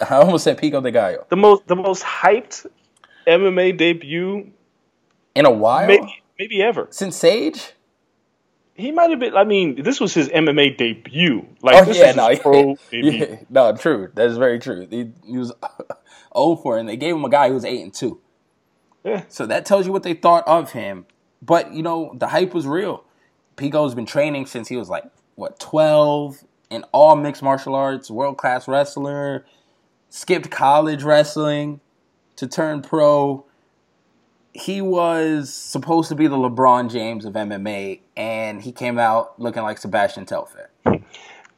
I almost said Pico de Gallo. The most the most hyped MMA debut In a while? maybe maybe ever. Since Sage? He might have been. I mean, this was his MMA debut. Like oh, this yeah, no. pro debut. yeah, no, true. That's very true. He, he was 0 for it, and they gave him a guy who was 8 and 2. Yeah. So that tells you what they thought of him. But, you know, the hype was real. Pico's been training since he was like, what, 12 in all mixed martial arts, world class wrestler, skipped college wrestling to turn pro. He was supposed to be the LeBron James of MMA, and he came out looking like Sebastian Telfair.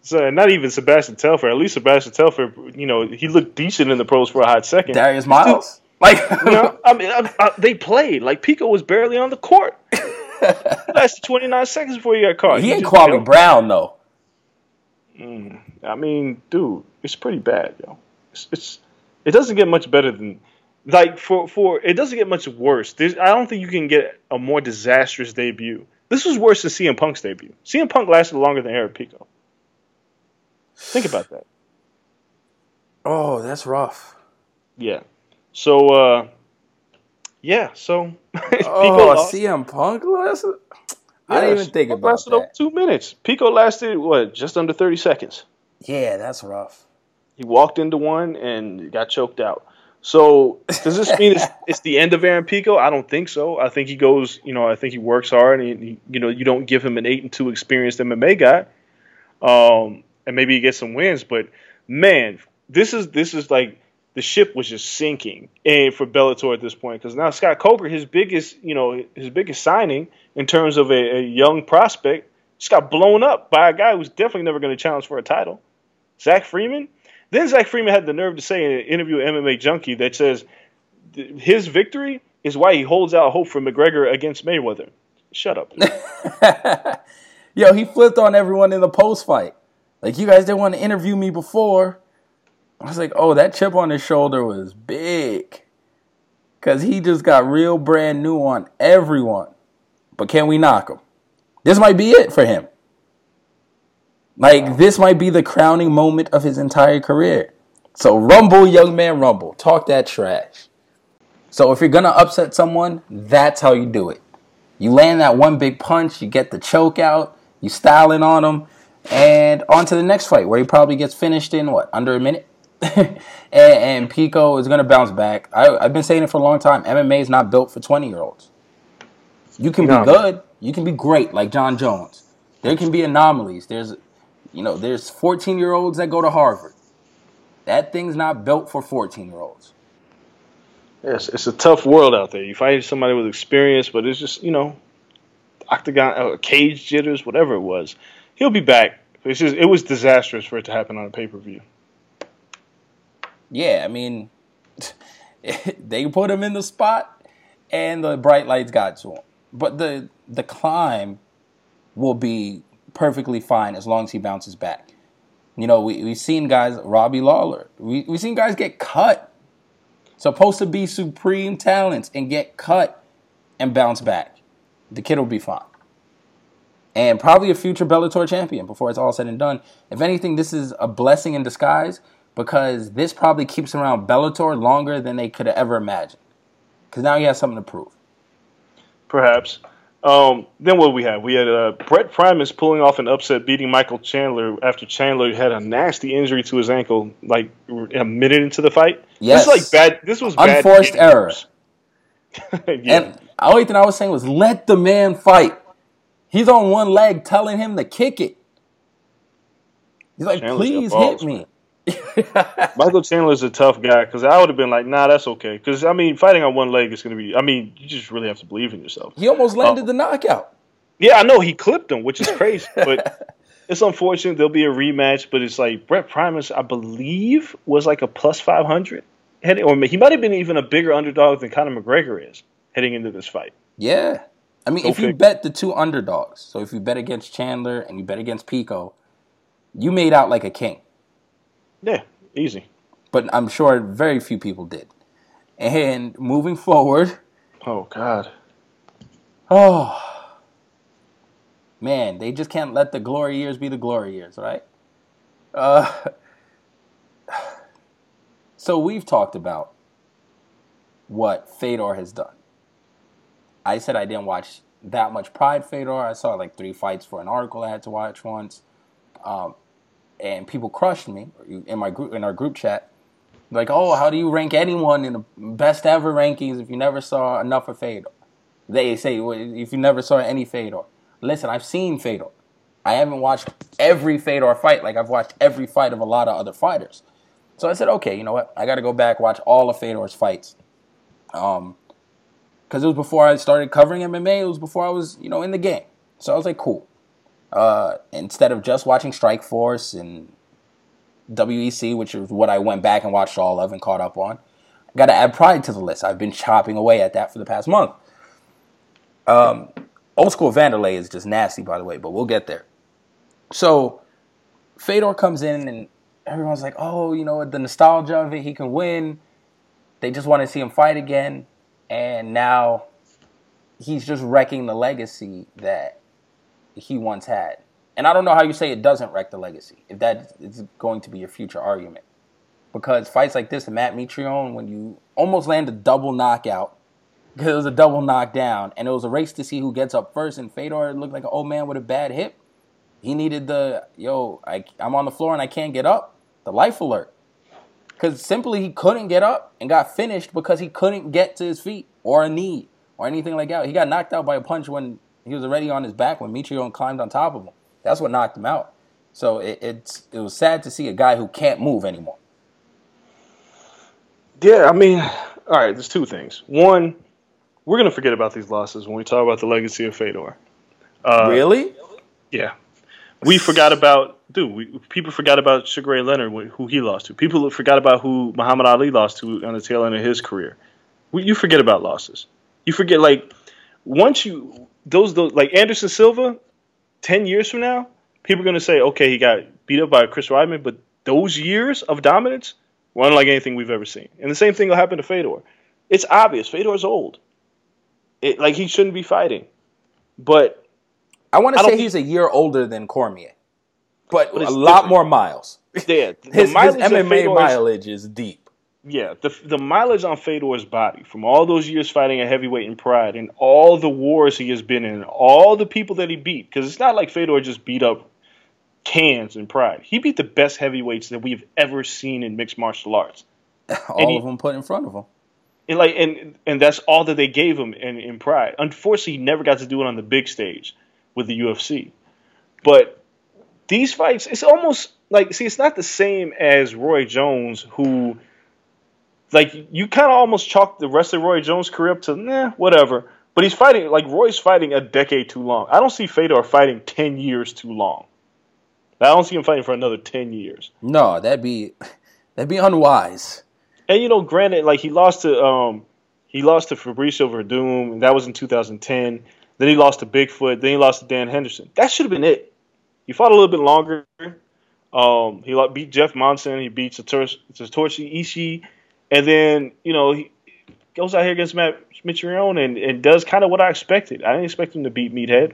So not even Sebastian Telfair. At least Sebastian Telfair, you know, he looked decent in the pros for a hot second. Darius Miles? Like, you know, I mean, I, I, they played like Pico was barely on the court. Lasted 29 seconds before he got caught. he You ain't Kwame Brown, though. Mm, I mean, dude, it's pretty bad, yo. It's, it's it doesn't get much better than like for for it doesn't get much worse. There's, I don't think you can get a more disastrous debut. This was worse than CM Punk's debut. CM Punk lasted longer than Eric Pico. Think about that. Oh, that's rough. Yeah. So uh yeah, so Pico Oh, lost. CM Punk lasted? I didn't even think Punk about lasted over that. two minutes. Pico lasted what, just under thirty seconds. Yeah, that's rough. He walked into one and got choked out. So does this mean it's, it's the end of Aaron Pico? I don't think so. I think he goes, you know, I think he works hard, and he, you know, you don't give him an eight and two experienced MMA guy, um, and maybe he gets some wins. But man, this is this is like the ship was just sinking, and for Bellator at this point, because now Scott Coker, his biggest, you know, his biggest signing in terms of a, a young prospect, just got blown up by a guy who's definitely never going to challenge for a title. Zach Freeman. Then Zach Freeman had the nerve to say in an interview with MMA Junkie that says his victory is why he holds out hope for McGregor against Mayweather. Shut up. Yo, he flipped on everyone in the post fight. Like, you guys didn't want to interview me before. I was like, oh, that chip on his shoulder was big. Because he just got real brand new on everyone. But can we knock him? This might be it for him. Like, this might be the crowning moment of his entire career. So, rumble, young man, rumble. Talk that trash. So, if you're going to upset someone, that's how you do it. You land that one big punch, you get the choke out, you styling on him, and on to the next fight where he probably gets finished in what, under a minute? and, and Pico is going to bounce back. I, I've been saying it for a long time. MMA is not built for 20 year olds. You can No. be good, you can be great like John Jones. There can be anomalies. There's, you know, there's 14 year olds that go to Harvard. That thing's not built for 14 year olds. yes, it's a tough world out there. You fight somebody with experience, but it's just, you know, octagon, uh, cage jitters, whatever it was. He'll be back. It's just, it was disastrous for it to happen on a pay per view. Yeah, I mean, they put him in the spot, and the bright lights got to him. But the the climb will be perfectly fine as long as he bounces back. You know, we we've seen guys, Robbie Lawler, we we've seen guys get cut, supposed to be supreme talents, and get cut and bounce back. The kid will be fine. And probably a future Bellator champion before it's all said and done. If anything, this is a blessing in disguise because this probably keeps around Bellator longer than they could have ever imagined. Because now he has something to prove. perhaps. Um, then what we had? We had uh, Brent Primus pulling off an upset, beating Michael Chandler after Chandler had a nasty injury to his ankle, like a minute into the fight. Yes. this is like bad. This was bad Unforced getting error. yeah, And the only thing I was saying was let the man fight. He's on one leg telling him to kick it. He's like, Chandler's please hit me. Michael Chandler's a tough guy because I would have been like, nah, that's okay. Because I mean, fighting on one leg is going to be. I mean, you just really have to believe in yourself. He almost landed Oh. the knockout. Yeah, I know he clipped him, which is crazy, but it's unfortunate. There'll be a rematch, but it's like Brent Primus, I believe, was like a plus five hundred heading, or he might have been even a bigger underdog than Conor McGregor is heading into this fight. Yeah. I mean, if you bet the two underdogs, so if you bet against Chandler and you bet against Pico, you made out like a king. Yeah, easy. But I'm sure very few people did. And moving forward, Oh God. oh man, they just can't let the glory years be the glory years, right? Uh, so we've talked about what Fedor has done. I said I didn't watch that much Pride Fedor. I saw like three fights for an article I had to watch once, um, and people crushed me in my group in our group chat. Like, oh, how do you rank anyone in the best ever rankings if you never saw enough of Fedor? They say well, if you never saw any Fedor. Listen, I've seen Fedor. I haven't watched every Fedor fight like I've watched every fight of a lot of other fighters. So I said, okay, you know what? I got to go back watch all of Fedor's fights. Um, because it was before I started covering MMA. It was before I was, you know, in the game. So I was like, cool. Uh, instead of just watching Strikeforce and WEC, which is what I went back and watched all of and caught up on, I got to add Pride to the list. I've been chopping away at that for the past month. Um, old school Vanderlei is just nasty, by the way, but we'll get there. So Fedor comes in and everyone's like, oh, you know, the nostalgia of it, he can win. They just want to see him fight again and now he's just wrecking the legacy that he once had. And I don't know how you say it doesn't wreck the legacy, if that is going to be your future argument. Because fights like this, Matt Mitrione, when you almost land a double knockout, because it was a double knockdown, and it was a race to see who gets up first, and Fedor looked like an old man with a bad hip. He needed the, yo, I, I'm on the floor and I can't get up, the life alert. Because simply he couldn't get up and got finished because he couldn't get to his feet or a knee or anything like that. He got knocked out by a punch when he was already on his back when Mitrione climbed on top of him. That's what knocked him out. So it, it's it was sad to see a guy who can't move anymore. Yeah, I mean, all right. There's two things. One, we're gonna forget about these losses when we talk about the legacy of Fedor. Uh, really? Yeah, we forgot about dude. We, people forgot about Sugar Ray Leonard, who he lost to. People forgot about who Muhammad Ali lost to on the tail end of his career. We, you forget about losses. You forget like once you those those like Anderson Silva, ten years from now, people are gonna say, okay, he got beat up by Chris Weidman, but those years of dominance were unlike anything we've ever seen. And the same thing will happen to Fedor. It's obvious Fedor's old. It like he shouldn't be fighting, but I want to say he's a year older than Cormier, but, but a lot different. more miles. Yeah, his, his MMA mileage is deep. Yeah, the the mileage on Fedor's body from all those years fighting a heavyweight in Pride and all the wars he has been in, all the people that he beat, because it's not like Fedor just beat up cans in Pride. He beat the best heavyweights that we've ever seen in mixed martial arts. all he, of them put in front of him. And like, and and that's all that they gave him in, in Pride. Unfortunately, he never got to do it on the big stage with the UFC. But these fights, it's almost like see, it's not the same as Roy Jones, who like you kind of almost chalk the rest of Roy Jones' career up to nah, whatever. But he's fighting like Roy's fighting a decade too long. I don't see Fedor fighting ten years too long. I don't see him fighting for another ten years. No, that'd be that'd be unwise. And you know, granted, like he lost to um he lost to Fabricio Werdum, and that was in 2010. Then he lost to Bigfoot. Then he lost to Dan Henderson. That should have been it. He fought a little bit longer. Um, he beat Jeff Monson. He beat Satoshi Ishii. And then, you know, he goes out here against Matt Mitrione and, and does kind of what I expected. I didn't expect him to beat Meathead.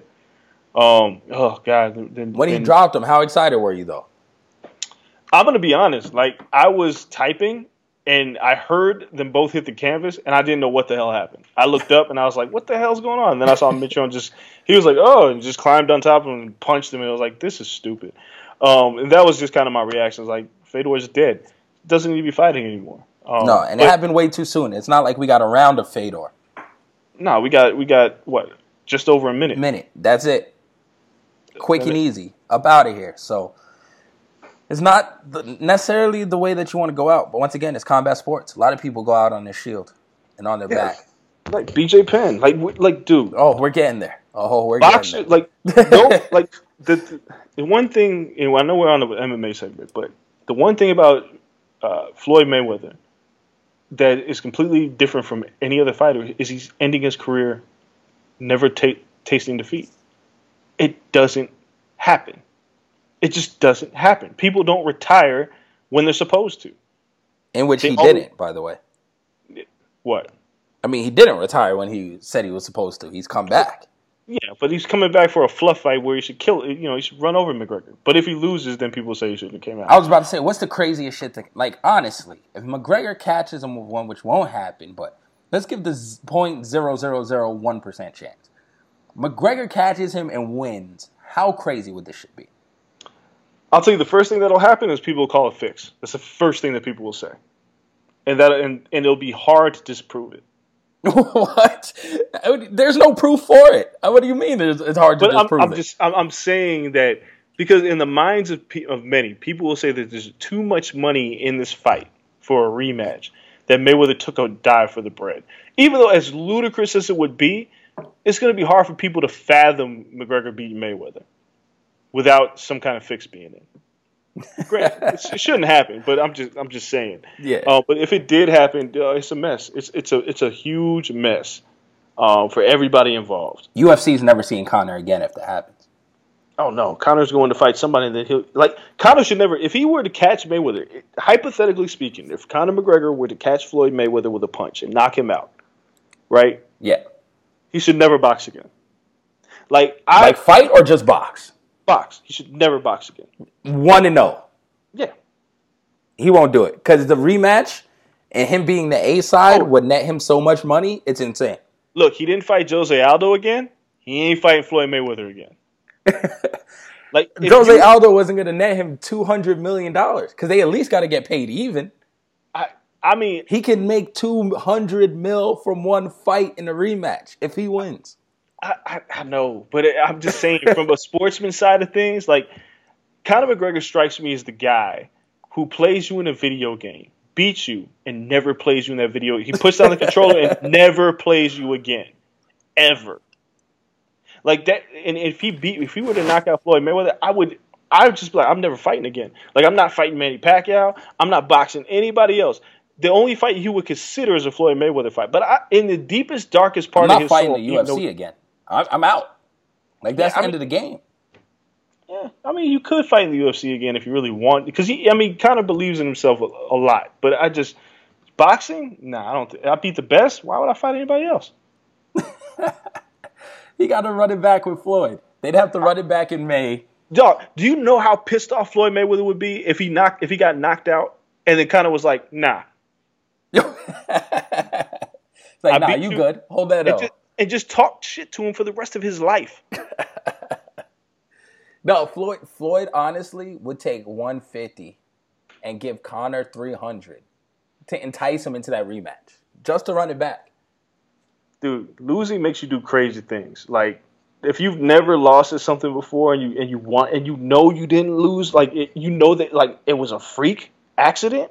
Um, oh, God. Then, when he then, dropped him, how excited were you, though? I'm going to be honest. Like, I was typing and I heard them both hit the canvas, and I didn't know what the hell happened. I looked up and I was like, "What the hell's going on?" And then I saw Mitchell just he was like, "Oh," and just climbed on top of him and punched him, and I was like, "This is stupid." Um, and that was just kind of my reaction. Was like, Fedor's dead. Doesn't need to be fighting anymore. Um, no, and but, it happened way too soon. It's not like we got a round of Fedor. No, we got we got what just over a minute. Minute. That's it. Quick and easy. Up out of here. So it's not the, necessarily the way that you want to go out, but once again, it's combat sports. A lot of people go out on their shield and on their yeah, back. Like BJ Penn, like like dude. Oh, we're getting there. Oh, we're Boxer, getting there. Like no, like the, the one thing. You know, I know we're on the MMA segment, but the one thing about uh, Floyd Mayweather that is completely different from any other fighter is he's ending his career never ta- tasting defeat. It doesn't happen. It just doesn't happen. People don't retire when they're supposed to. In which They he didn't, by the way. What? I mean, he didn't retire when he said he was supposed to. He's come back. Yeah, but he's coming back for a fluff fight where he should kill. You know, he should run over McGregor. But if he loses, then people say he shouldn't have came out. I was about to say, what's the craziest shit? That, like, honestly, if McGregor catches him with one, which won't happen, but let's give the point zero zero zero one percent chance. McGregor catches him and wins. How crazy would this shit be? I'll tell you, the first thing that'll happen is people will call it fix. That's the first thing that people will say, and that and, and it'll be hard to disprove it. what? There's no proof for it. Uh, What do you mean? It's, it's hard to But I'm, I'm it. just I'm, I'm saying that because in the minds of pe- of many people will say that there's too much money in this fight for a rematch that Mayweather took a dive for the bread. Even though as ludicrous as it would be, it's going to be hard for people to fathom McGregor beating Mayweather without some kind of fix being in. Great, it shouldn't happen, but I'm just I'm just saying. Yeah. Uh, but if it did happen, uh, it's a mess. It's it's a it's a huge mess um, for everybody involved. UFC's never seen Conor again if that happens. Oh no, Conor's going to fight somebody that he'll like. Conor should never. If he were to catch Mayweather, hypothetically speaking, if Conor McGregor were to catch Floyd Mayweather with a punch and knock him out, right? Yeah. He should never box again. Like I Like fight or just box? Box. He should never box again. One and no. Yeah. He won't do it because the rematch and him being the A side Oh. would net him so much money. It's insane. Look, he didn't fight Jose Aldo again. He ain't fighting Floyd Mayweather again. like Jose you- Aldo wasn't going to net him two hundred million dollars because they at least got to get paid even. I, I mean, He can make two hundred mil from one fight in a rematch if he wins. I, I, I know, but I'm just saying from a sportsman side of things, like Conor McGregor strikes me as the guy who plays you in a video game, beats you, and never plays you in that video. He puts down the controller and never plays you again, ever. Like that, and if he beat, if he were to knock out Floyd Mayweather, I would, I would just be like, I'm never fighting again. Like I'm not fighting Manny Pacquiao. I'm not boxing anybody else. The only fight he would consider is a Floyd Mayweather fight. But I, in the deepest, darkest part I'm of not his fighting the he UFC know- again. I'm, I'm out. Like that's Yeah, the end mean- of the game. Yeah, I mean, you could fight in the UFC again if you really want, because he, I mean, kind of believes in himself a, a lot. But I just boxing, nah, I don't. Th- I beat the best. Why would I fight anybody else? He got to run it back with Floyd. They'd have to run it back in May. Dog, do you know how pissed off Floyd Mayweather would be if he knocked, if he got knocked out, and then kind of was like, nah, It's like, I nah, you you. good. Hold that up. just, and just talk shit to him for the rest of his life. No, Floyd. Floyd honestly would take 150 and give Conor 300 to entice him into that rematch, just to run it back. Dude, losing makes you do crazy things. Like if you've never lost at something before and you and you want and you know you didn't lose, like it, you know that like it was a freak accident.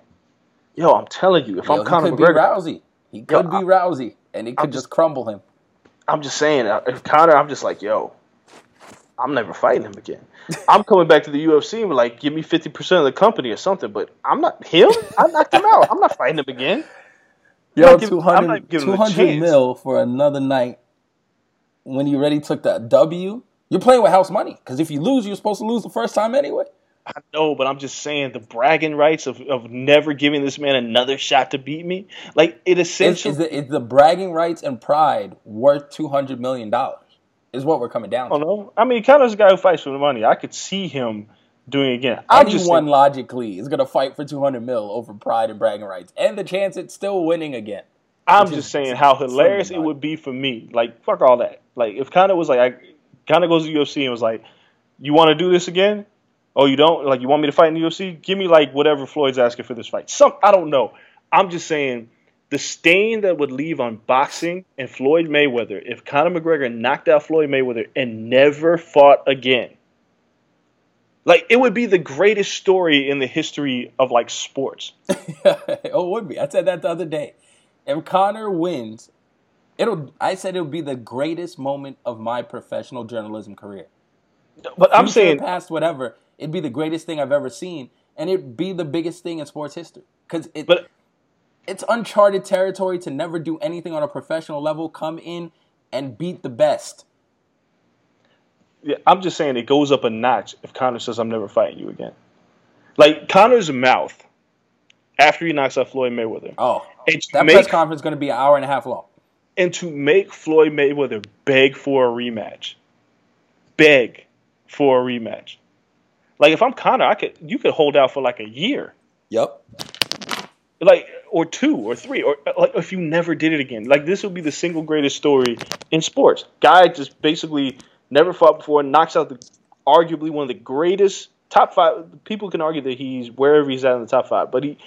Yo, I'm telling you, if Yo, I'm he Conor could be McGregor, Rousey. He could be Rousey, and it could I'm just just- crumble him. I'm just saying, uh, if Conor, I'm just like, yo, I'm never fighting him again. I'm coming back to the UFC and like, give me 50% of the company or something, but I'm not him. I knocked him out. I'm not fighting him again. Yo, not giving- I'm 200, not giving him a 200 mil for another night when you already took that W. You're playing with house money because if you lose, you're supposed to lose the first time anyway. I know, but I'm just saying the bragging rights of, of never giving this man another shot to beat me. Like it essentially is, the, is the bragging rights and pride worth $200 million? Is what we're coming down I to. don't know. I mean, Conor's a guy who fights for the money. I could see him doing it again. Just Anyone saying, logically is going to fight for 200 mil over pride and bragging rights and the chance it's still winning again. I'm just saying how hilarious it would be for me. Like fuck all that. Like if Conor was like, I Conor goes to UFC and was like, "You want to do this again? Oh, you don't? Like you want me to fight in the UFC? Give me like whatever Floyd's asking for this fight. Some I don't know. I'm just saying the stain that would leave on boxing and Floyd Mayweather if Conor McGregor knocked out Floyd Mayweather and never fought again. Like it would be the greatest story in the history of like sports. Oh, it would be. I said that the other day. If Conor wins, it'll. I said it'll be the greatest moment of my professional journalism career. But I'm Future, saying past, whatever. It'd be the greatest thing I've ever seen, and it'd be the biggest thing in sports history because it. But- it's uncharted territory to never do anything on a professional level. Come in and beat the best. Yeah, I'm just saying it goes up a notch if Conor says I'm never fighting you again. Like Conor's mouth after he knocks out Floyd Mayweather. Oh, that make- press conference is going to be an hour and a half long. and to make Floyd Mayweather beg for a rematch, beg for a rematch. Like if I'm Conor, I could you could hold out for like a year, Yep. like or two or three, or like if you never did it again. Like this would be the single greatest story in sports. Guy just basically never fought before, knocks out the arguably one of the greatest top five. People can argue that he's wherever he's at in the top five, but he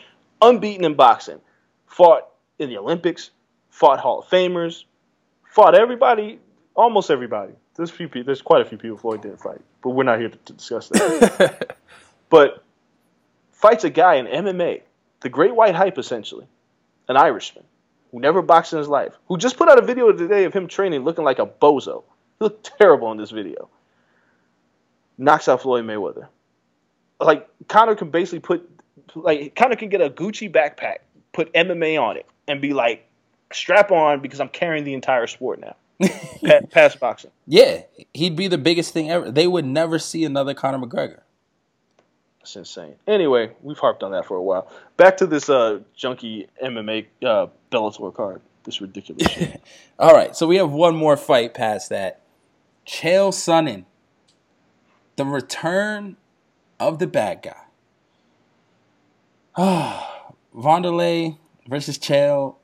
unbeaten in boxing, fought in the Olympics, fought Hall of Famers, fought everybody, almost everybody. There's few people, there's quite a few people Floyd didn't fight, but we're not here to, to discuss that. but fights a guy in MMA, the Great White Hype, essentially, an Irishman who never boxed in his life, who just put out a video today of him training looking like a bozo. He looked terrible in this video. Knocks out Floyd Mayweather. Like Conor can basically put, like Conor can get a Gucci backpack, put MMA on it, and be like, strap on because I'm carrying the entire sport now. Pa- Past boxing. Yeah, he'd be the biggest thing ever. They would never see another Conor McGregor. That's insane. Anyway, we've harped on that for a while. Back to this uh, junky MMA uh, Bellator card. This ridiculous shit. All right, so we have one more fight past that. Chael Sonnen, the return of the bad guy. Ah, versus Chael.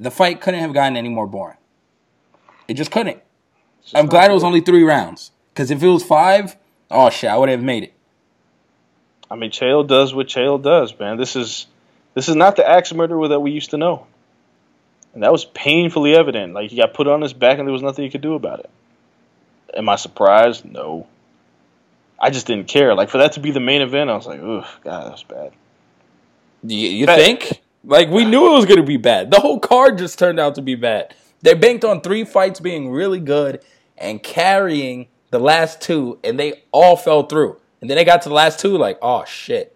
The fight couldn't have gotten any more boring. It just couldn't. I'm glad it was only three rounds. Because if it was five, oh shit, I would have made it. I mean, Chael does what Chael does, man. This is this is not the axe murderer that we used to know, and that was painfully evident. Like he got put on his back, and there was nothing he could do about it. Am I surprised? No. I just didn't care. Like for that to be the main event, I was like, ugh, God, that's bad. You, you Bad. think? Like we knew it was going to be bad. The whole card just turned out to be bad. They banked on three fights being really good and carrying the last two, and they all fell through. And then they got to the last two, like, oh shit.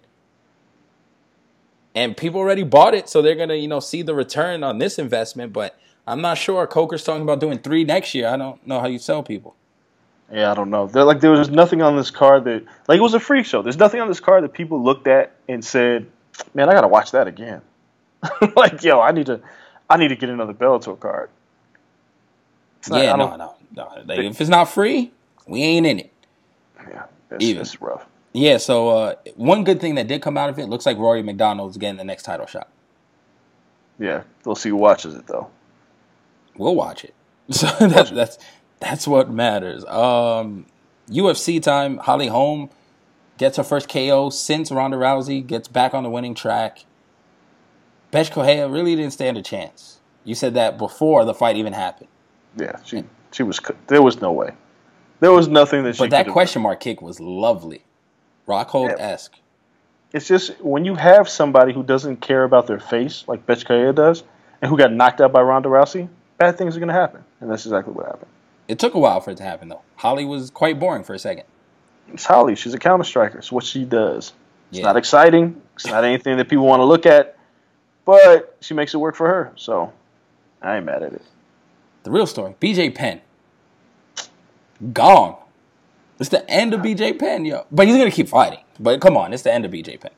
And people already bought it, so they're gonna, you know, see the return on this investment. But I'm not sure. Coker's talking about doing three next year. I don't know how you sell people. Yeah, I don't know. There, like there was nothing on this card that like it was a freak show. There's nothing on this card that people looked at and said, "Man, I gotta watch that again." like, yo, I need to, I need to get another Bellator card. Not- yeah, no, no, no. Like, if it's not free, we ain't in it. Yeah, it's, Even. it's rough. Yeah, so uh, one good thing that did come out of it looks like Rory MacDonald's getting the next title shot. Yeah, we'll see who watches it though. We'll watch it. So that's that's that's what matters. Um, UFC time. Holly Holm gets her first KO since Ronda Rousey gets back on the winning track. Bethe Correia really didn't stand a chance. You said that before the fight even happened. Yeah, she she was. There was no way. There was nothing that she. But that question mark kick was lovely. Rockhold esque. It's just when you have somebody who doesn't care about their face like Bethe Correia does, and who got knocked out by Ronda Rousey, bad things are going to happen, and that's exactly what happened. It took a while for it to happen though. Holly was quite boring for a second. It's Holly. She's a counter striker. It's what she does. It's Yeah. not exciting. It's not anything that people want to look at, but she makes it work for her. So I ain't mad at it. The real story. BJ Penn. Gone. It's the end of BJ Penn, yo. But he's gonna keep fighting. But come on, it's the end of BJ Penn.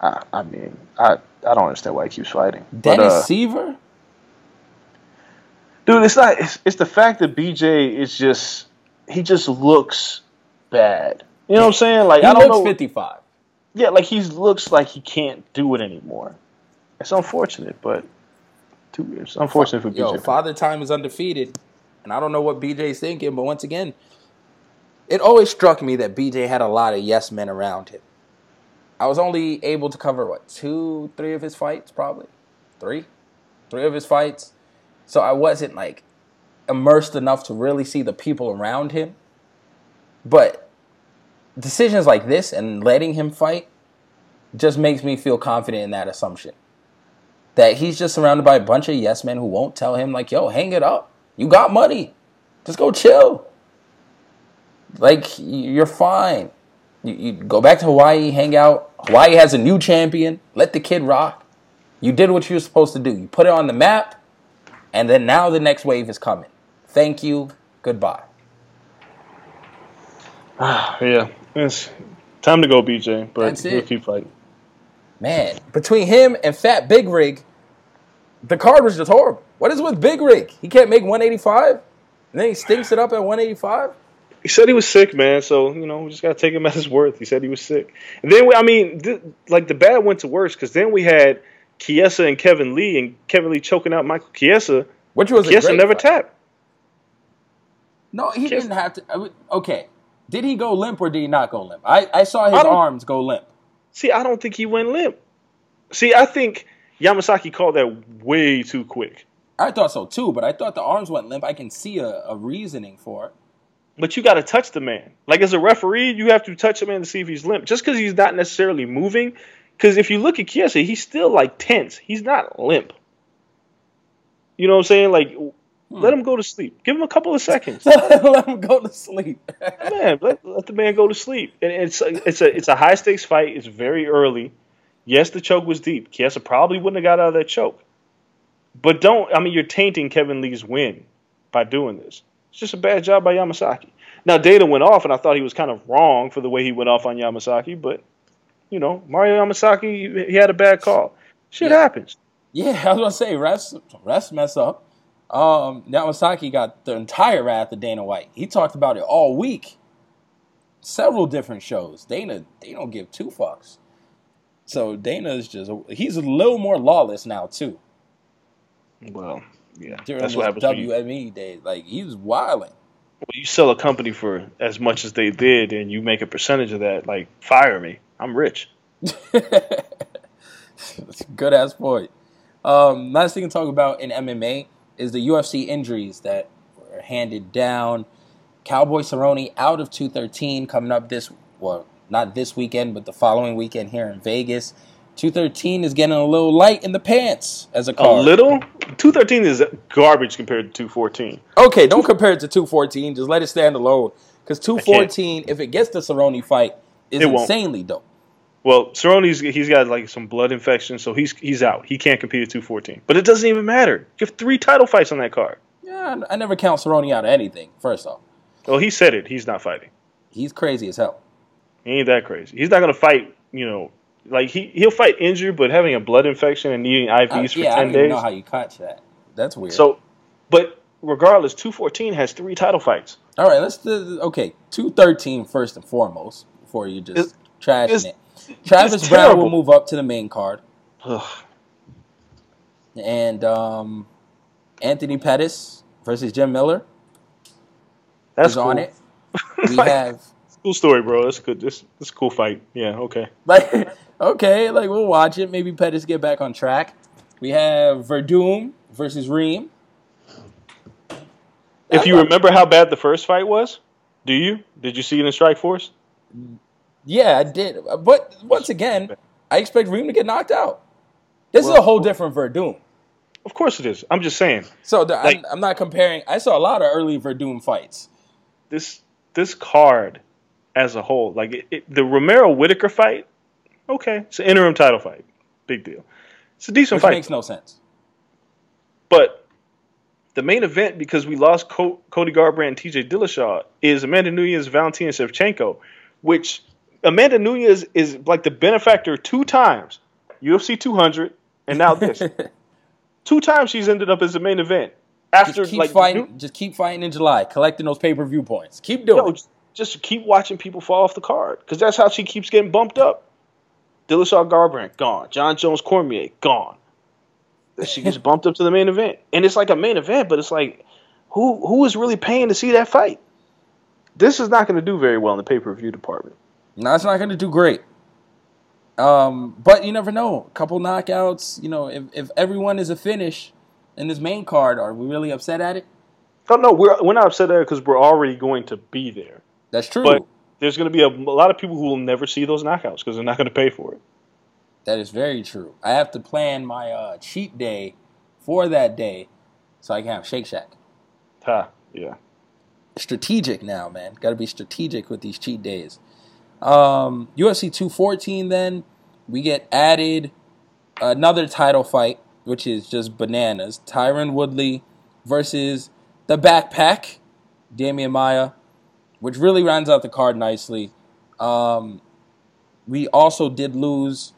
I, I mean, I I don't understand why he keeps fighting. But, Dennis uh, Siver? dude, it's not. It's, it's the fact that BJ is just he just looks bad. You know what I'm saying? Like He I don't looks know. 55. Yeah, like he looks like he can't do it anymore. It's unfortunate, but too, it's unfortunate for BJ. Yo. Father Time is undefeated. And I don't know what BJ's thinking, but once again, it always struck me that BJ had a lot of yes men around him. I was only able to cover what, two, three of his fights, probably? Three? Three of his fights. So I wasn't like immersed enough to really see the people around him. But decisions like this and letting him fight just makes me feel confident in that assumption. That he's just surrounded by a bunch of yes men who won't tell him, like, yo, hang it up. You got money. Just go chill. Like, you're fine. You, you go back to Hawaii, hang out. Hawaii has a new champion. Let the kid rock. You did what you were supposed to do. You put it on the map, and then now the next wave is coming. Thank you. Goodbye. yeah, it's Time to go, BJ. But it. keep fighting. Man, between him and Fat Big Rig, the card was just horrible. What is with Big Rig? He can't make 185, and then he stinks it up at 185. He said he was sick, man. So you know, we just gotta take him at his worth. He said he was sick, and then we, I mean, th- like the bad went to worse because then we had Chiesa and Kevin Lee, and Kevin Lee choking out Michael Chiesa. Which was a great never fight. tapped. No, he didn't have to. I would- Okay, did he go limp or did he not go limp? I, I saw his I arms go limp. See, I don't think he went limp. See, I think Yamasaki called that way too quick. I thought so too, but I thought the arms went limp. I can see a, a reasoning for it. But you got to touch the man. Like as a referee, you have to touch the man to see if he's limp. Just because he's not necessarily moving. Because if you look at Chiesa, he's still like tense. He's not limp. You know what I'm saying? Like, hmm. let him go to sleep. Give him a couple of seconds. Let him go to sleep. man, let, let the man go to sleep. And it's it's a it's a high stakes fight. It's very early. Yes, the choke was deep. Chiesa probably wouldn't have got out of that choke. But don't. I mean, you're tainting Kevin Lee's win by doing this. It's just a bad job by Yamasaki. Now Dana went off, and I thought he was kind of wrong for the way he went off on Yamasaki. But you know, Mario Yamasaki, he had a bad call. Shit happens. Yeah, I was gonna say refs refs mess up. Um, Yamasaki got the entire wrath of Dana White. He talked about it all week. Several different shows. Dana they don't give two fucks. So Dana is just he's a little more lawless now too. Well, yeah, During that's what happens. WME days, like he was wilding. When you sell a company for as much as they did, and you make a percentage of that, like fire me. I'm rich. That's a good ass point. Um, last thing to talk about in MMA is the UFC injuries that were handed down. Cowboy Cerrone out of 213 coming up this well, not this weekend, but the following weekend here in Vegas. 213 is getting a little light in the pants as a car. A little. Two thirteen is garbage compared to two fourteen. Okay, don't compare it to 214. Just let it stand alone. Because 214, if it gets the Cerrone fight, is It won't. insanely dope. Well, Cerrone's he's got like some blood infection, so he's he's out. He can't compete at two fourteen. But it doesn't even matter. You have three title fights on that card. Yeah, I I never count Cerrone out of anything. First off, Well, he said it. He's not fighting. he's crazy as hell. He ain't that crazy. He's not gonna fight. You know, like he he'll fight injured, but having a blood infection and needing IVs I- for yeah, I ten don't even know how you catch that. That's weird. So, but regardless, two fourteen has three title fights. all right, let's do okay. 213 first and foremost before you just It's- trashing it's- it. Travis it's Brown terrible. will move up to the main card, Ugh. and um, Anthony Pettis versus Jim Miller That's is on it. We have Cool story, bro. That's good. This this a cool fight. Yeah. Okay. like okay, like we'll watch it. Maybe Pettis get back on track. We have Werdum versus Reem. If you remember how bad the first fight was, do you? Did you see it in Strikeforce? Yeah, I did. But once again, I expect Reem to get knocked out. This is a whole different Werdum. Of course it is. I'm just saying So the, Like- I'm, I'm not comparing. I saw a lot of early Werdum fights. this this card as a whole, like it, it, the Romero Whittaker fight. Okay, it's an interim title fight. Big deal. It's a decent Which fight, makes no sense. but the main event because we lost Co- Cody Garbrandt and T.J. Dillashaw is Amanda Nunes, Valentina Shevchenko, which Amanda Nunes is like the benefactor two times, UFC 200, and now this. two times she's ended up as the main event after Just keep like fighting. Just keep fighting in July, collecting those pay per view points. Keep doing. It. Just keep watching people fall off the card because that's how she keeps getting bumped up. Dillashaw Garbrandt gone. John Jones Cormier gone. She gets bumped up to the main event, and it's like a main event, but it's like who who is really paying to see that fight? This is not going to do very well in the pay per view department. No, it's not going to do great. Um, but you never know. A couple knockouts. You know, if if everyone is a finish in this main card, are we really upset at it? Oh no, we're we're not upset at it because we're already going to be there. That's true. But there's going to be a, a lot of people who will never see those knockouts because they're not going to pay for it. That is very true. I have to plan my uh, cheat day for that day so I can have Shake Shack. Ha, yeah. Strategic now, man. Got to be strategic with these cheat days. Um, UFC 214, then we get added another title fight, which is just bananas. Tyron Woodley versus the backpack, Demian Maia, which really rounds out the card nicely. Um, we also did lose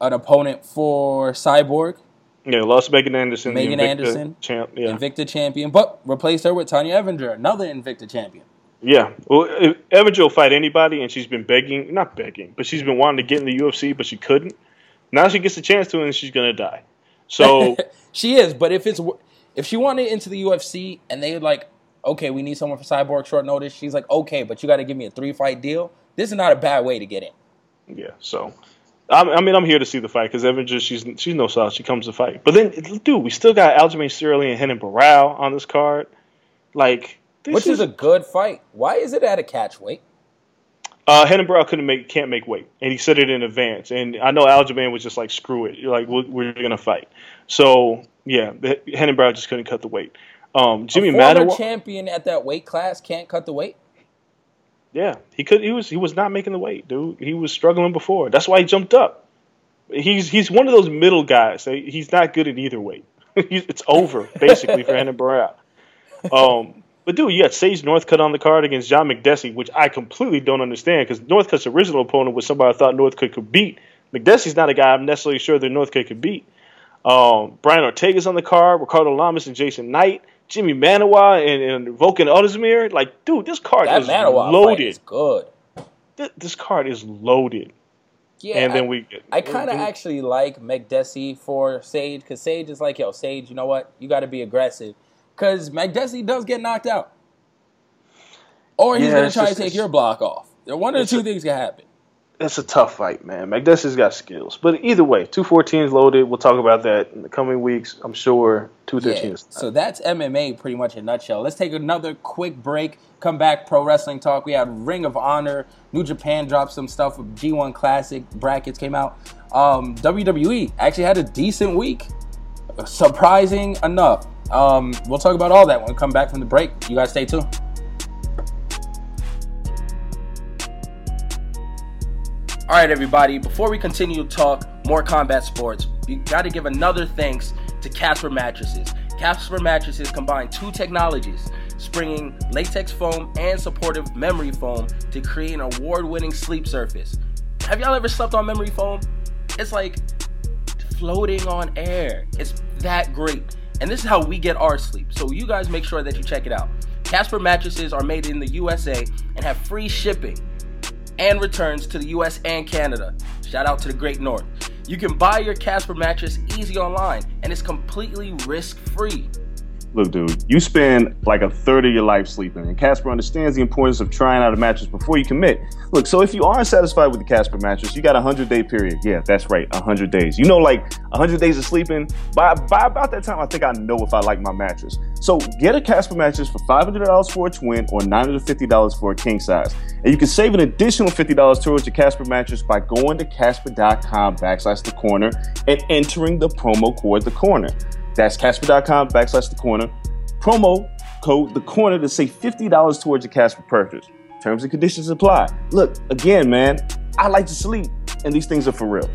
an opponent for Cyborg, Yeah, lost Megan Anderson. Megan Invicta Anderson, champ. Yeah, Invicta champion, but replaced her with Tonya Evinger, another Invicta champion. yeah. Well, if Evinger will fight anybody, and she's been begging, not begging, but she's been wanting to get in the UFC, but she couldn't. Now she gets a chance to, and she's gonna die. So she is, but if it's if she wanted into the UFC and they like, okay, we need someone for Cyborg short notice, she's like, okay, but you got to give me a three fight deal. This is not a bad way to get in. yeah, so. I mean, I'm here to see the fight because Evinger, she's she's no slouch. She comes to fight, but then, dude, we still got Aljamain Sterling and Renan Barao on this card. Like, this Which is a good fight. Why is it at a catch weight? Uh, Renan Barao couldn't make can't make weight, and he said it in advance. And I know Aljamain was just like, "Screw it, You're like we're, we're gonna fight." So yeah, the- Renan Barao just couldn't cut the weight. Um, Jimmy former champion at that weight class can't cut the weight. yeah, he could. He was he was not making the weight, dude. He was struggling before. That's why he jumped up. He's he's one of those middle guys. He's not good at either weight. It's over basically for Renan Barao. Um, but dude, you got Sage Northcutt on the card against John Makdessi, which I completely don't understand because Northcutt's original opponent was somebody I thought Northcutt could beat. Makdessi's not a guy I'm necessarily sure that Northcutt could beat. Um, Brian Ortega's on the card, Ricardo Lamas and Jason Knight, Jimi Manuwa and, and Volkan Ozdemir. Like, dude, this card That is Manawa loaded. is good. Th- This card is loaded. Yeah, and then I- we. I kind of actually like Makdessi for Sage because Sage is like, yo, Sage, you know what? You got to be aggressive because Makdessi does get knocked out, or he's Yeah, gonna try just- to take your block off. One of the two a- things can happen. It's a tough fight, man. Makdessi's got skills, but either way, two fourteen is loaded. We'll talk about that in the coming weeks. I'm sure two thirteen Yeah, is. so that's MMA pretty much in a nutshell. Let's take another quick break. Come back, pro wrestling talk. We had Ring of Honor. New Japan dropped some stuff. G1 Classic brackets came out. Um, WWE actually had a decent week, surprising enough. Um, we'll talk about all that when we come back from the break. You guys stay tuned. All right, everybody, before we continue to talk more combat sports, we got to give another thanks to Casper Mattresses. Casper Mattresses combine two technologies, springing latex foam and supportive memory foam to create an award winning sleep surface. Have y'all ever slept on memory foam? It's like floating on air. It's that great. And this is how we get our sleep. So you guys make sure that you check it out. Casper mattresses are made in the USA and have free shipping and returns to the US and Canada. Shout out to the Great North. You can buy your Casper mattress easy online and it's completely risk free. Look, dude, you spend like a third of your life sleeping, and Casper understands the importance of trying out a mattress before you commit. Look, so if you aren't satisfied with the Casper mattress, you got a 100 day period. Yeah, that's right, 100 days. You know, like 100 days of sleeping, by, by about that time, I think I know if I like my mattress. So get a Casper mattress for $500 for a twin or $950 for a king size. And you can save an additional $50 towards your Casper mattress by going to casper.com backslash the corner and entering the promo code the corner. That's Casper.com backslash the corner. Promo code the corner to save $50 towards your Casper purchase. Terms and conditions apply. Look, again, man, I like to sleep, and these things are for real.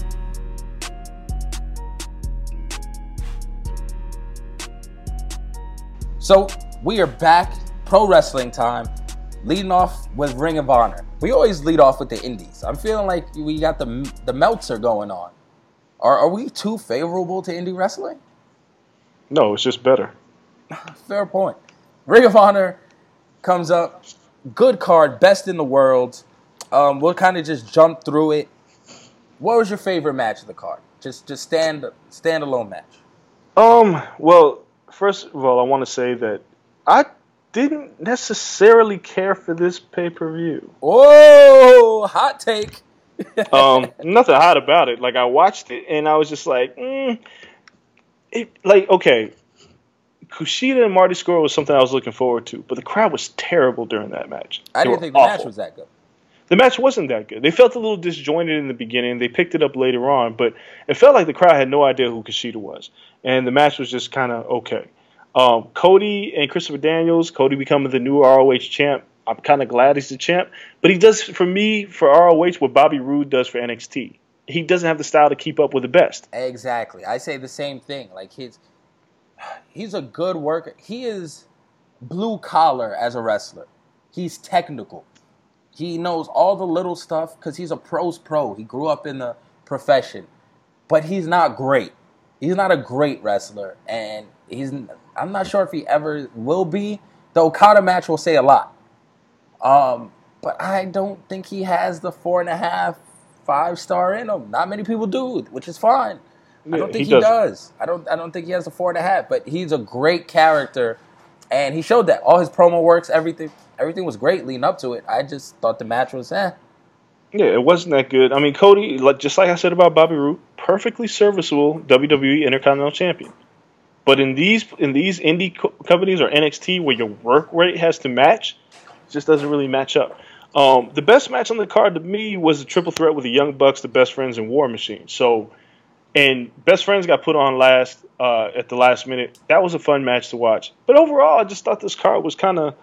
So we are back, pro wrestling time, leading off with Ring of Honor. We always lead off with the indies. I'm feeling like we got the the Meltzer going on. Are, are we too favorable to indie wrestling? No, it's just better. Fair point. Ring of Honor comes up, good card, best in the world. Um, we'll kind of just jump through it. What was your favorite match of the card? Just just stand standalone match. Um. Well, first of all, I want to say that I didn't necessarily care for this pay per view. Oh, hot take. um, nothing hot about it. Like I watched it and I was just like, mm, it, like okay, Kushida and Marty Scurll was something I was looking forward to, but the crowd was terrible during that match. I They didn't think the match was that good. The match wasn't that good. They felt a little disjointed in the beginning. They picked it up later on, but it felt like the crowd had no idea who Kushida was, and the match was just kind of okay. Um, Cody and Christopher Daniels, Cody becoming the new ROH champ. I'm kind of glad he's the champ, but he does for me for ROH what Bobby Roode does for NXT. He doesn't have the style to keep up with the best. Exactly. I say the same thing. Like his he's a good worker. He is blue collar as a wrestler. He's technical. He knows all the little stuff because he's a pro's pro. He grew up in the profession, but he's not great. He's not a great wrestler, and he's. I'm not sure if he ever will be. The Okada match will say a lot. Um, but I don't think he has the four and a half, five star in him. Not many people do, which is fine. I don't think he he, does. I don't. I don't think he has a four and a half. But he's a great character, and he showed that. All his promo works, everything, everything was great leading up to it. I just thought the match was eh. Yeah, it wasn't that good. I mean, Cody, like just like I said about Bobby Roode, perfectly serviceable WWE Intercontinental Champion. But in these in these indie co- companies or NXT where your work rate has to match, it just doesn't really match up. Um, the best match on the card to me was the triple threat with the Young Bucks, the Best Friends, and War Machine. So, and Best Friends got put on last uh, at the last minute. That was a fun match to watch. But overall, I just thought this card was kind of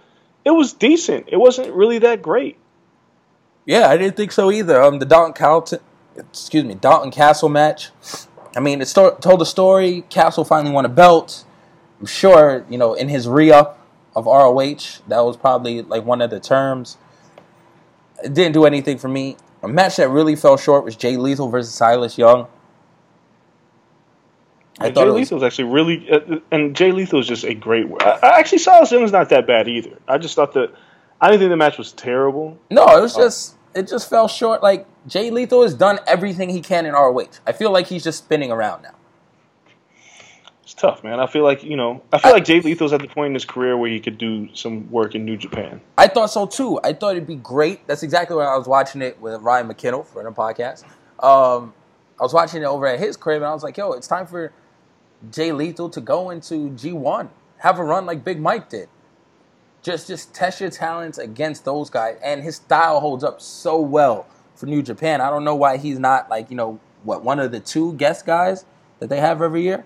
it was decent. It wasn't really that great. Yeah, I didn't think so either. Um, the Dalton Carlton, excuse me, Dalton Castle match. I mean, it told a story. Castle finally won a belt. I'm sure, you know, in his re-up of ROH, that was probably like one of the terms. It didn't do anything for me. A match that really fell short was Jay Lethal versus Silas Young. I thought Jay was, Lethal was actually really, uh, and Jay Lethal is just a great. I, I actually Silas Young's not that bad either. I just thought that I didn't think the match was terrible. no, it was just it just fell short. Like Jay Lethal has done everything he can in ROH. I feel like he's just spinning around now. It's tough, man. I feel like you know, I feel like Jay Lethal's at the point in his career where he could do some work in New Japan. I thought so too. I thought it'd be great. That's exactly when I was watching it with Ryan McKinnell for the podcast. Um, I was watching it over at his crib, and I was like, "Yo, it's time for Jay Lethal to go into G1, have a run like Big Mike did. Just, just test your talents against those guys, and his style holds up so well for New Japan. I don't know why he's not like you know what one of the two guest guys that they have every year.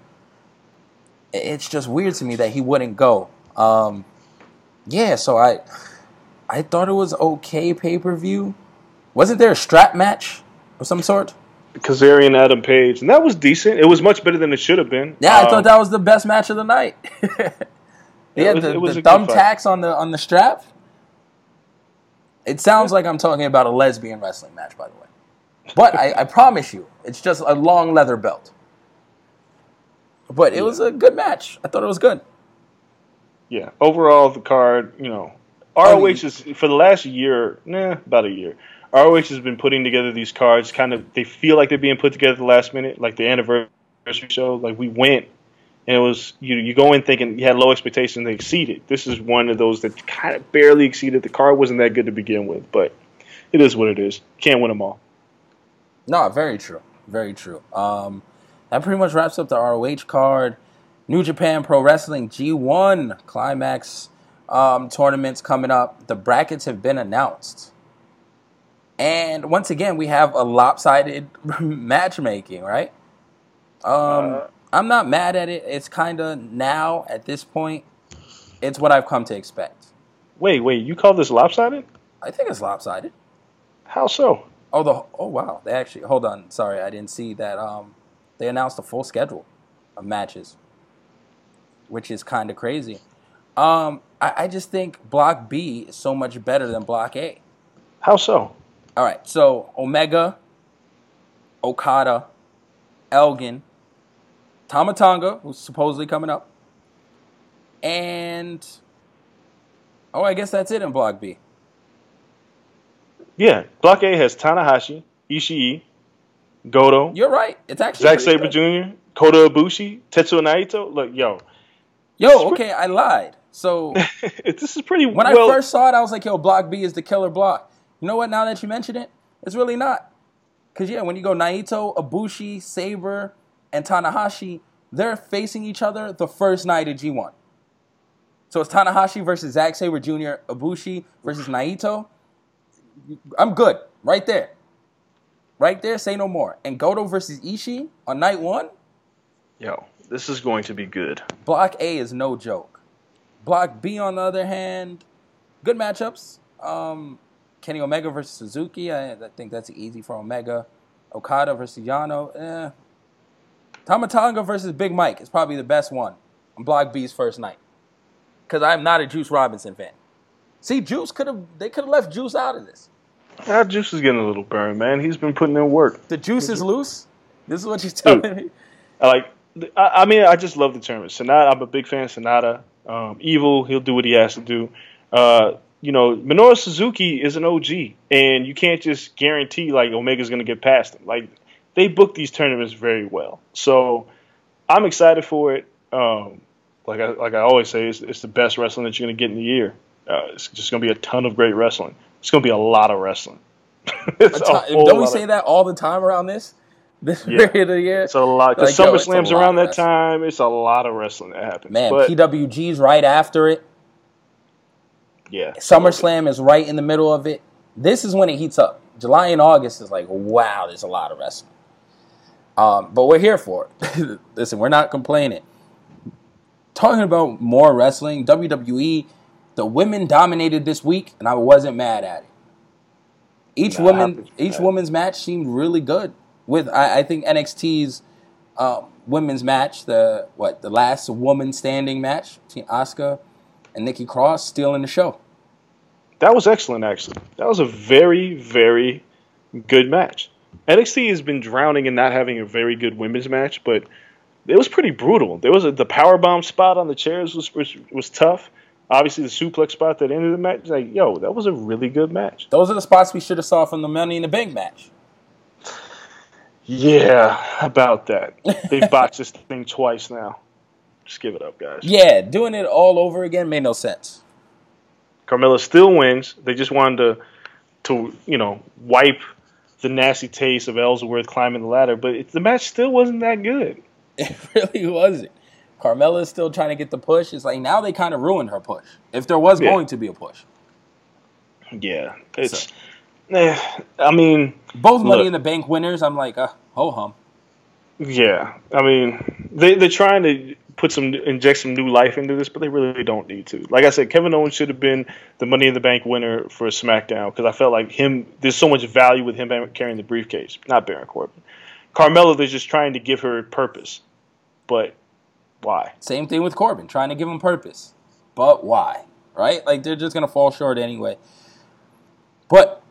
It's just weird to me that he wouldn't go. Um, yeah, so I I thought it was okay pay per view. Wasn't there a strap match of some sort? Kazarian, Adam Page, and that was decent. It was much better than it should have been. Yeah, I Um, thought that was the best match of the night. yeah, was- the, the a good fight. thumbtacks on the on the strap. It sounds like I'm talking about a lesbian wrestling match, by the way. But I, I promise you, it's just a long leather belt. But it was a good match. I thought it was good. Yeah. Overall, the card, you know, ROH is for the last year, nah, about a year. ROH has been putting together these cards. Kind of, they feel like they're being put together at the last minute, like the anniversary show. Like we went, and it was you. You go in thinking you had low expectations, they exceeded. This is one of those that kind of barely exceeded. The card wasn't that good to begin with, but it is what it is. Can't win them all. No, very true. Very true. Um, that pretty much wraps up the ROH card. New Japan Pro Wrestling G1 Climax um, tournaments coming up. The brackets have been announced. And once again, we have a lopsided matchmaking, right? Um, I'm not mad at it. It's kind of now, at this point, it's what I've come to expect. Wait, wait, you call this lopsided? I think it's lopsided. How so? Oh, the oh wow! They actually hold on. Sorry, I didn't see that. Um, they announced a full schedule of matches, which is kind of crazy. Um, I, I just think Block B is so much better than Block A. How so? All right, so Omega, Okada, Elgin, Tama Tonga, who's supposedly coming up, and oh, I guess that's it in Block B. Yeah, Block A has Tanahashi, Ishii, Goto, You're right. It's actually Zack Sabre good. Jr., Kota Ibushi, Tetsuya Naito. Look, yo, Yo, okay, I lied. So this is pretty. when well, I first saw it, I was like, yo, Block B is the killer block. You know what? Now that you mention it, it's really not. Because, yeah, when you go Naito, Ibushi, Sabre, and Tanahashi, they're facing each other the first night of G1. So it's Tanahashi versus Zack Sabre Jr., Ibushi versus Naito. I'm good. Right there. Right there, say no more. And Goto versus Ishii on night one, yo, this is going to be good. Block A is no joke. Block B, on the other hand, good matchups. Um, Kenny Omega versus Suzuki. I, I think that's easy for Omega. Okada versus Yano. Eh. Tama Tonga versus Big Mike is probably the best one on Block B's first night. Because I'm not a Juice Robinson fan. See, Juice could have they could have left Juice out of this. Our juice is getting a little burned, man. He's been putting in work. The juice is loose. This is what you're telling me. I like. I, I mean, I just love the tournament. Sanada, I'm a big fan of Sanada. Um, Evil, he'll do what he has to do. Uh, you know, Minoru Suzuki is an OG, and you can't just guarantee like Omega's going to get past him. Like they book these tournaments very well, so I'm excited for it. Um, like I like I always say, it's, it's the best wrestling that you're going to get in the year. Uh, it's just going to be a ton of great wrestling. It's going to be a lot of wrestling. Don't we say of- that all the time around this this Yeah. period of the year? It's a lot. Because Like, SummerSlam's around that time. It's a lot of wrestling that happens. Man, but, PWG's right after it. yeah, SummerSlam is right in the middle of it. This is when it heats up. July and August is like, wow, there's a lot of wrestling. Um, but we're here for it. Listen, we're not complaining. Talking about more wrestling, WWE, the women dominated this week, and I wasn't mad at it. Each Nah, woman, each woman's match seemed really good. With I, I think NXT's uh, women's match, the what the last woman standing match between Asuka and Nikki Cross, stealing the show. That was excellent, actually. That was a very, very good match. NXT has been drowning in not having a very good women's match, but it was pretty brutal. There was a, the power bomb spot on the chairs was, was was tough. Obviously, the suplex spot that ended the match, like yo, that was a really good match. Those are the spots we should have saw from the Money in the Bank match. Yeah, about that. They've botched this thing twice now. Just give it up, guys. Yeah, doing it all over again made no sense. Carmella still wins. They just wanted to, to you know, wipe the nasty taste of Ellsworth climbing the ladder, but it, the match still wasn't that good. It really wasn't. Carmella is still trying to get the push. It's like now they kind of ruined her push. If there was Yeah. going to be a push, Yeah, it's. eh, I mean, both Money Look. in the Bank winners, I'm like, uh, ho hum. yeah. I mean, they they're trying to put some inject some new life into this, but they really don't need to. Like I said, Kevin Owens should have been the Money in the Bank winner for SmackDown because I felt like him. There's so much value with him carrying the briefcase, not Baron Corbin. Carmella, they're just trying to give her purpose, but why? Same thing with Corbin, trying to give him purpose. But why? Right? Like they're just gonna fall short anyway. But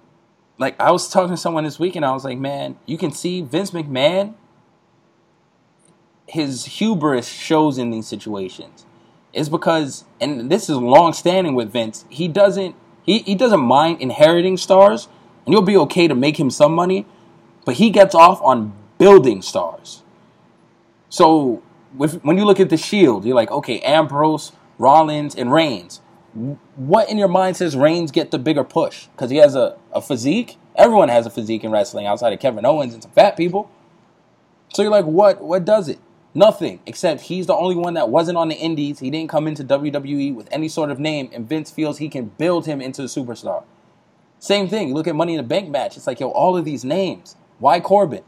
like I was talking to someone this week and I was like, man, you can see Vince McMahon his hubris shows in these situations. Is because and this is long standing with Vince, he doesn't he, he doesn't mind inheriting stars and you'll be okay to make him some money, but he gets off on building stars. So when you look at the Shield, you're like, okay, Ambrose, Rollins, and Reigns. What in your mind says Reigns get the bigger push? Because he has a, a physique. Everyone has a physique in wrestling outside of Kevin Owens and some fat people. So you're like, what? What does it? Nothing. Except he's the only one that wasn't on the Indies. He didn't come into WWE with any sort of name, and Vince feels he can build him into a superstar. Same thing. You look at Money in the Bank match. It's like, yo, all of these names. Why Corbin?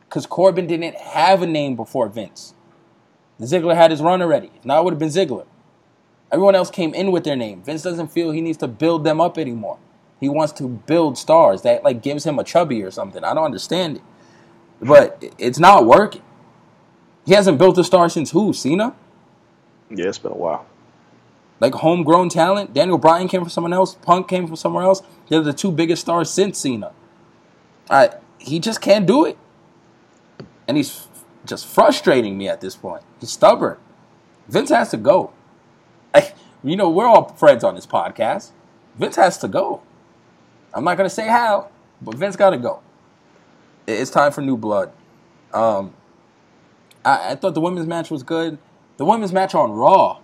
Because Corbin didn't have a name before Vince. Ziggler had his run already. If not, it would have been Ziggler. Everyone else came in with their name. Vince doesn't feel he needs to build them up anymore. He wants to build stars. That like gives him a chubby or something. I don't understand it. But it's not working. He hasn't built a star since who? Cena? Yeah, it's been a while. Like homegrown talent. Daniel Bryan came from someone else. Punk came from somewhere else. They're the two biggest stars since Cena. I, he just can't do it. And he's just frustrating me at this point. He's stubborn. Vince has to go. I, you know, we're all friends on this podcast. Vince has to go. I'm not going to say how, but Vince got to go. It's time for new blood. Um, I, I thought the women's match was good. The women's match on Raw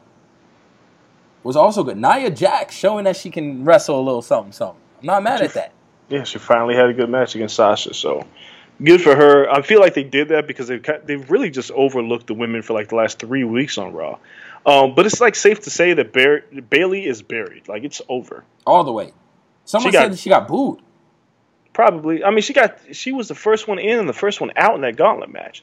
was also good. Nia Jax showing that she can wrestle a little something, something. I'm not mad at that. Yeah, she finally had a good match against Sasha, so good for her. I feel like they did that because they've they've really just overlooked the women for like the last three weeks on Raw. Um, but it's like safe to say that Bar- Bayley is buried. Like it's over. All the way. Someone She got- said that she got booed. Probably. I mean, she got she was the first one in and the first one out in that gauntlet match.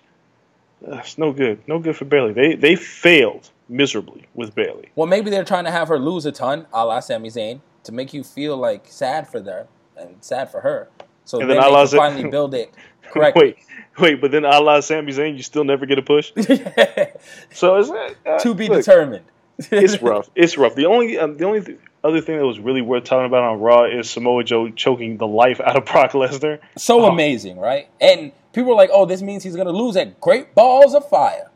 Ugh, it's no good. No good for Bayley. They they failed miserably with Bayley. Well, maybe they're trying to have her lose a ton, a la Sami Zayn, to make you feel like sad for them and sad for her. So And then, then they a la can finally build it correctly. Wait, wait, but then a la Sami Zayn, you still never get a push. so is that uh, to be look, determined. it's rough. It's rough. The only um, the only th- other thing that was really worth talking about on Raw is Samoa Joe choking the life out of Brock Lesnar. So Oh. amazing, right? And people are like, "Oh, this means he's going to lose at Great Balls of Fire,"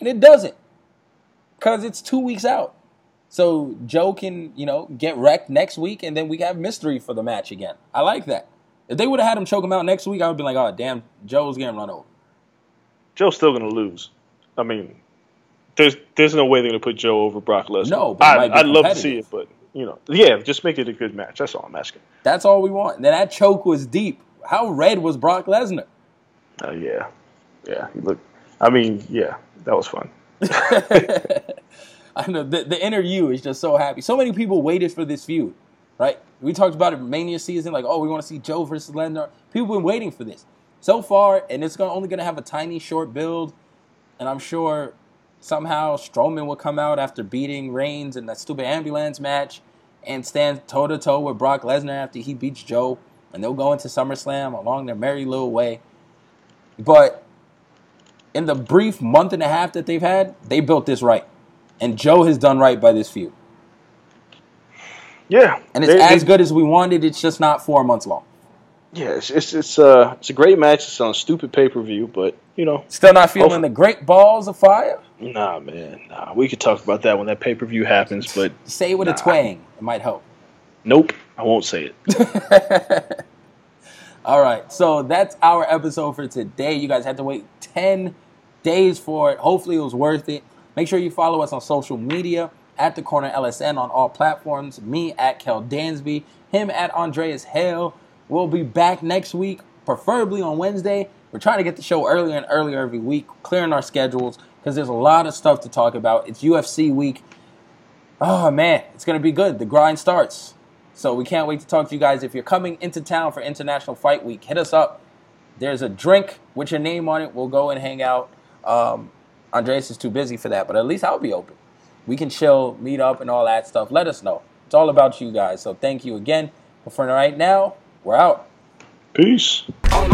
and it doesn't, because it's two weeks out. So Joe can, you know, get wrecked next week, and then we have mystery for the match again. I like that. If they would have had him choke him out next week, I would be like, "Oh, damn, Joe's getting run over." Joe's still going to lose. I mean, there's there's no way they're going to put Joe over Brock Lesnar. No, I, I'd love to see it, but you know, yeah, just make it a good match. That's all I'm asking. That's all we want. Then that choke was deep. How red was Brock Lesnar? Uh, yeah, yeah. He looked. I mean, yeah, that was fun. I know the, the you is just so happy. So many people waited for this feud, right? We talked about it Mania season, like, oh, we want to see Joe versus Lesnar. People been waiting for this so far, and it's only going to have a tiny, short build. And I'm sure somehow Strowman will come out after beating Reigns in that stupid ambulance match and stand toe to toe with Brock Lesnar after he beats Joe, and they'll go into SummerSlam along their merry little way. But in the brief month and a half that they've had, they built this right. And Joe has done right by this feud. Yeah, And it's they- as they- good as we wanted, it's just not four months long. Yeah, it's it's it's, uh, it's a great match. It's on a stupid pay per view, but you know, Still not feeling Hopefully- the great balls of fire? nah, man, nah. We could talk about that when that pay per view happens, but Say it with a twang. It might help. nope, I won't say it. All right, so that's our episode for today. You guys had to wait 10 days for it. Hopefully, it was worth it. Make sure you follow us on social media at the corner LSN on all platforms. Me at Kel Dansby, him at Andreas Hale. We'll be back next week, preferably on Wednesday. We're trying to get the show earlier and earlier every week, clearing our schedules because there's a lot of stuff to talk about. It's UFC week. Oh man, it's gonna be good. The grind starts. So we can't wait to talk to you guys. If you're coming into town for International Fight Week, hit us up. There's a drink with your name on it. We'll go and hang out. Um, Andreas is too busy for that, but at least I'll be open. We can chill, meet up, and all that stuff. Let us know. It's all about you guys. So thank you again. But for right now, we're out. Peace. Oh,